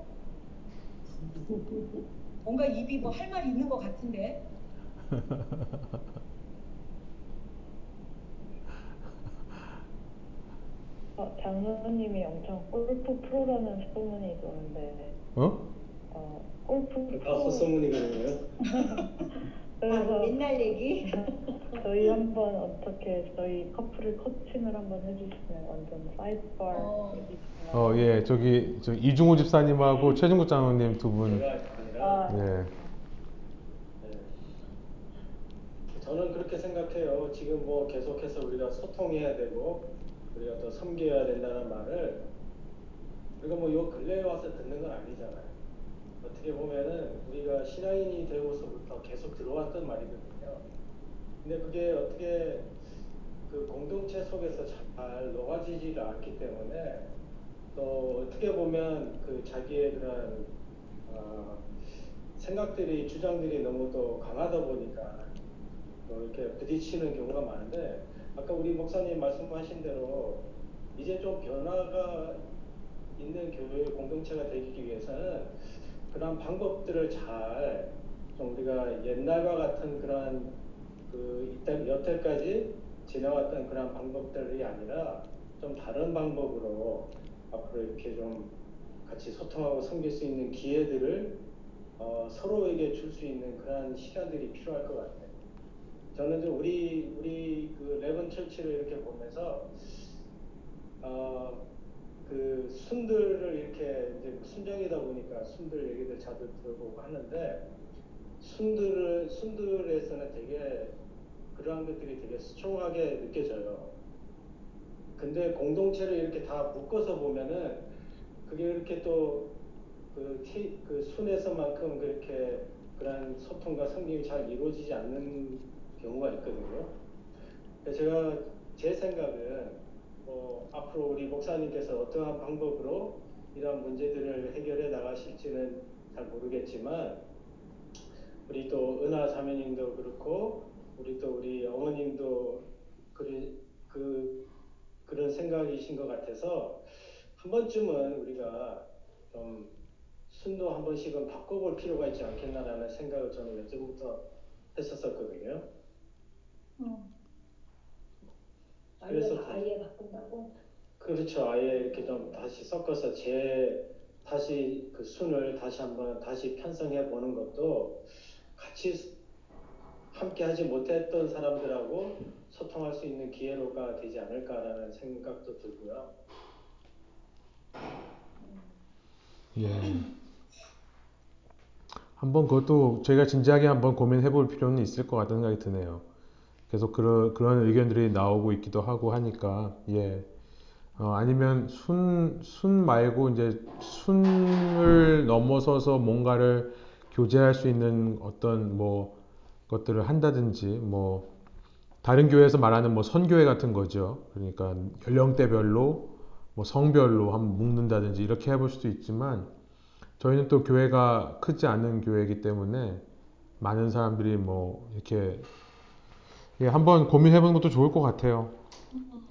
뭔가 입이 뭐 할 말이 있는 것 같은데. 어, 장로님이 엄청 골프 프로라는 소문이 도는데 어? 어, 골프 프로 다섯 소문이 가네요. 그래서 아, 옛날 얘기. 저희 한번 어떻게 저희 커플을 코칭을 한번 해주시면 완전 사이드바 어. 어, 예, 저기 저 이중호 집사님하고 최진국 장로님 두 분. 아, 예. 네. 저는 그렇게 생각해요. 지금 뭐 계속해서 우리가 소통해야 되고 우리가 또 섬겨야 된다는 말을 우리가 뭐요 근래에 와서 듣는 건 아니잖아요. 어떻게 보면은 우리가 신앙인이 되고서부터 계속 들어왔던 말이거든요. 근데 그게 어떻게 그 공동체 속에서 잘 녹아지지가 않기 때문에 또 어떻게 보면 그 자기의 그런 어, 생각들이 주장들이 너무 또 강하다 보니까 또 이렇게 부딪히는 경우가 많은데 아까 우리 목사님 말씀하신 대로 이제 좀 변화가 있는 교회 공동체가 되기 위해서는 그런 방법들을 잘 좀 우리가 옛날과 같은 그런 그 이때 여태까지 지내왔던 그런 방법들이 아니라 좀 다른 방법으로 앞으로 이렇게 좀 같이 소통하고 섬길 수 있는 기회들을 어, 서로에게 줄 수 있는 그런 시간들이 필요할 것 같아요. 저는 좀 우리 우리 그 레븐 철치를 이렇게 보면서 어, 그 순들을 이렇게 이제 순정이다 보니까 순들 얘기들 자주 들어보고 하는데 순들을 순들에서는 되게 그러한 것들이 되게 스트롱하게 느껴져요. 근데 공동체를 이렇게 다 묶어서 보면은 그게 이렇게 또그 그 순에서만큼 그렇게 그런 소통과 성경이 잘 이루어지지 않는 경우가 있거든요. 제가 제 생각은 뭐 앞으로 우리 목사님께서 어떠한 방법으로 이러한 문제들을 해결해 나가실지는 잘 모르겠지만 우리 또 은하 자매님도 그렇고 우리 또 우리 어머님도 그리, 그 그런 생각이신 것 같아서 한 번쯤은 우리가 좀 순도 한 번씩은 바꿔볼 필요가 있지 않겠나라는 생각을 저는 예전부터 했었었거든요. 어. 그래서 아예, 아예 바꾼다고? 그렇죠. 아예 이렇게 좀 다시 섞어서 제 다시 그 순을 다시 한번 다시 편성해 보는 것도 같이 함께 하지 못했던 사람들하고 소통할 수 있는 기회로가 되지 않을까라는 생각도 들고요. 예. 한번 그것도 저희가 진지하게 한번 고민해 볼 필요는 있을 것 같다는 생각이 드네요. 계속 그런 그런 의견들이 나오고 있기도 하고 하니까 예. 어, 아니면 순, 순 말고 이제 순을 넘어서서 뭔가를 교제할 수 있는 어떤 뭐 것들을 한다든지 뭐 다른 교회에서 말하는 뭐 선교회 같은 거죠. 그러니까 연령대별로 뭐 성별로 한번 묶는다든지 이렇게 해볼 수도 있지만 저희는 또 교회가 크지 않은 교회이기 때문에 많은 사람들이 뭐 이렇게 예, 한번 고민해보는 것도 좋을 것 같아요.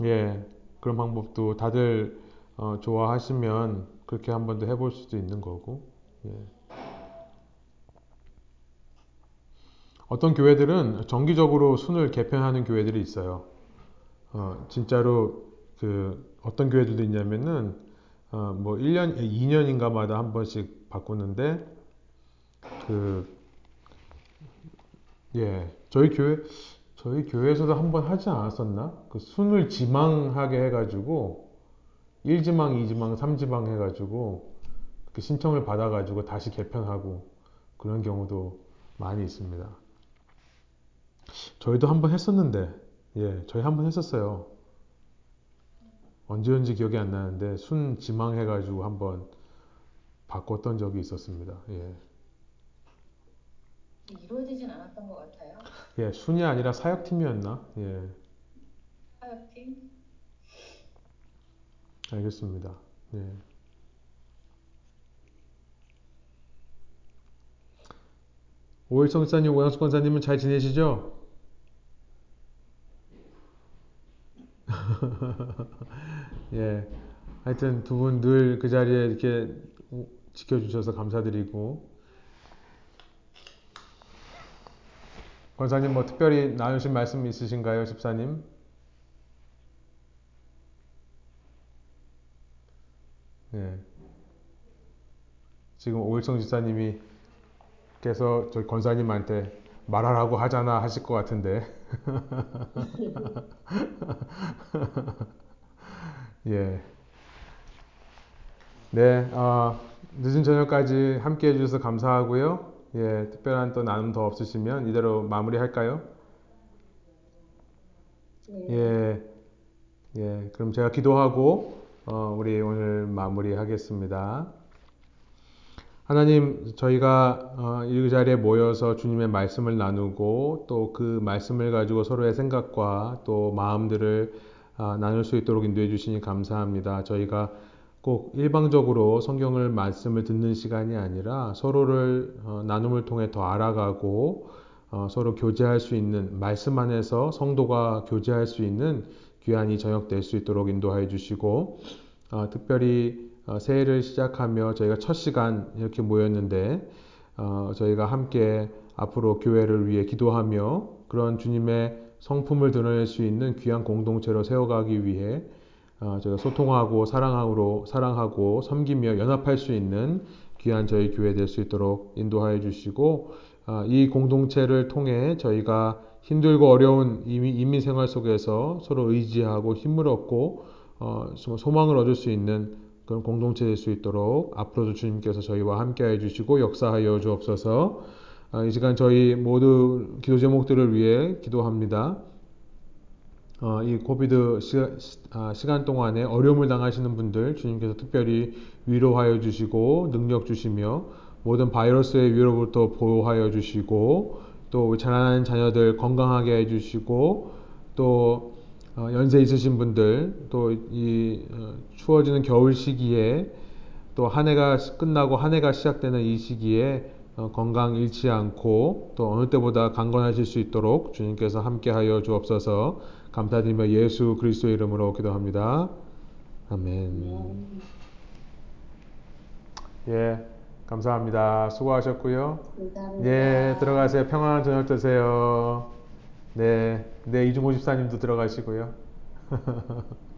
예, 그런 방법도 다들 어, 좋아하시면 그렇게 한번 더 해볼 수도 있는 거고. 예. 어떤 교회들은 정기적으로 순을 개편하는 교회들이 있어요. 어, 진짜로 그 어떤 교회들도 있냐면은 어, 뭐 1년, 2년인가마다 한 번씩 바꾸는데 그 예, 저희 교회 저희 교회에서도 한 번 하지 않았었나? 그 순을 지망하게 해가지고 1지망, 2지망, 3지망 해가지고 그 신청을 받아가지고 다시 개편하고 그런 경우도 많이 있습니다. 저희도 한번 했었는데, 예, 저희 한번 했었어요. 언제였는지 기억이 안 나는데 순 지망해가지고 한번 바꿨던 적이 있었습니다. 예. 이루어지진 않았던 것 같아요. 예, 순이 아니라 사역팀이었나? 예, 사역팀. 알겠습니다. 예. 오일성 사님, 오양수 권사님은 잘 지내시죠? 예. 하여튼 두 분 늘 그 자리에 이렇게 지켜주셔서 감사드리고. 권사님 뭐 특별히 나누신 말씀 있으신가요, 집사님? 예. 지금 오일성 집사님이 께서 저희 권사님한테 말하라고 하잖아 하실 것 같은데. 예. 네, 어, 늦은 저녁까지 함께 해주셔서 감사하고요. 예, 특별한 또 나눔 더 없으시면 이대로 마무리할까요? 예, 예, 그럼 제가 기도하고 어, 우리 오늘 마무리하겠습니다. 하나님, 저희가 어, 이 자리에 모여서 주님의 말씀을 나누고 또 그 말씀을 가지고 서로의 생각과 또 마음들을 어, 나눌 수 있도록 인도해 주시니 감사합니다. 저희가 꼭 일방적으로 성경을 말씀을 듣는 시간이 아니라 서로를 어, 나눔을 통해 더 알아가고 어, 서로 교제할 수 있는 말씀 안에서 성도가 교제할 수 있는 귀한 이 저녁 될 수 있도록 인도하여 주시고 어, 특별히 어, 새해를 시작하며 저희가 첫 시간 이렇게 모였는데 어, 저희가 함께 앞으로 교회를 위해 기도하며 그런 주님의 성품을 드러낼 수 있는 귀한 공동체로 세워가기 위해 어, 저희가 소통하고 사랑하고 사랑하고 섬기며 연합할 수 있는 귀한 저희 교회 될 수 있도록 인도하여 주시고 어, 이 공동체를 통해 저희가 힘들고 어려운 이민 생활 속에서 서로 의지하고 힘을 얻고 어, 소망을 얻을 수 있는 그런 공동체 될 수 있도록 앞으로도 주님께서 저희와 함께해 주시고 역사하여 주옵소서. 이 시간 저희 모두 기도 제목들을 위해 기도합니다. 어, 이 코비드 아, 시, 간 동안에 어려움을 당하시는 분들 주님께서 특별히 위로하여 주시고 능력 주시며 모든 바이러스의 위로부터 보호하여 주시고 또 자라나는 자녀들 건강하게 해주시고 또 어, 연세 있으신 분들 또이 어, 추워지는 겨울 시기에 또 한 해가 끝나고 한 해가 시작되는 이 시기에 어, 건강 잃지 않고 또 어느 때보다 강건하실 수 있도록 주님께서 함께하여 주옵소서 감사드리며 예수 그리스도의 이름으로 기도합니다. 아멘. 예, 감사합니다. 수고하셨고요. 감사합니다. 예, 들어가세요. 평안한 저녁 되세요. 네, 네 이중호 집사님도 들어가시고요.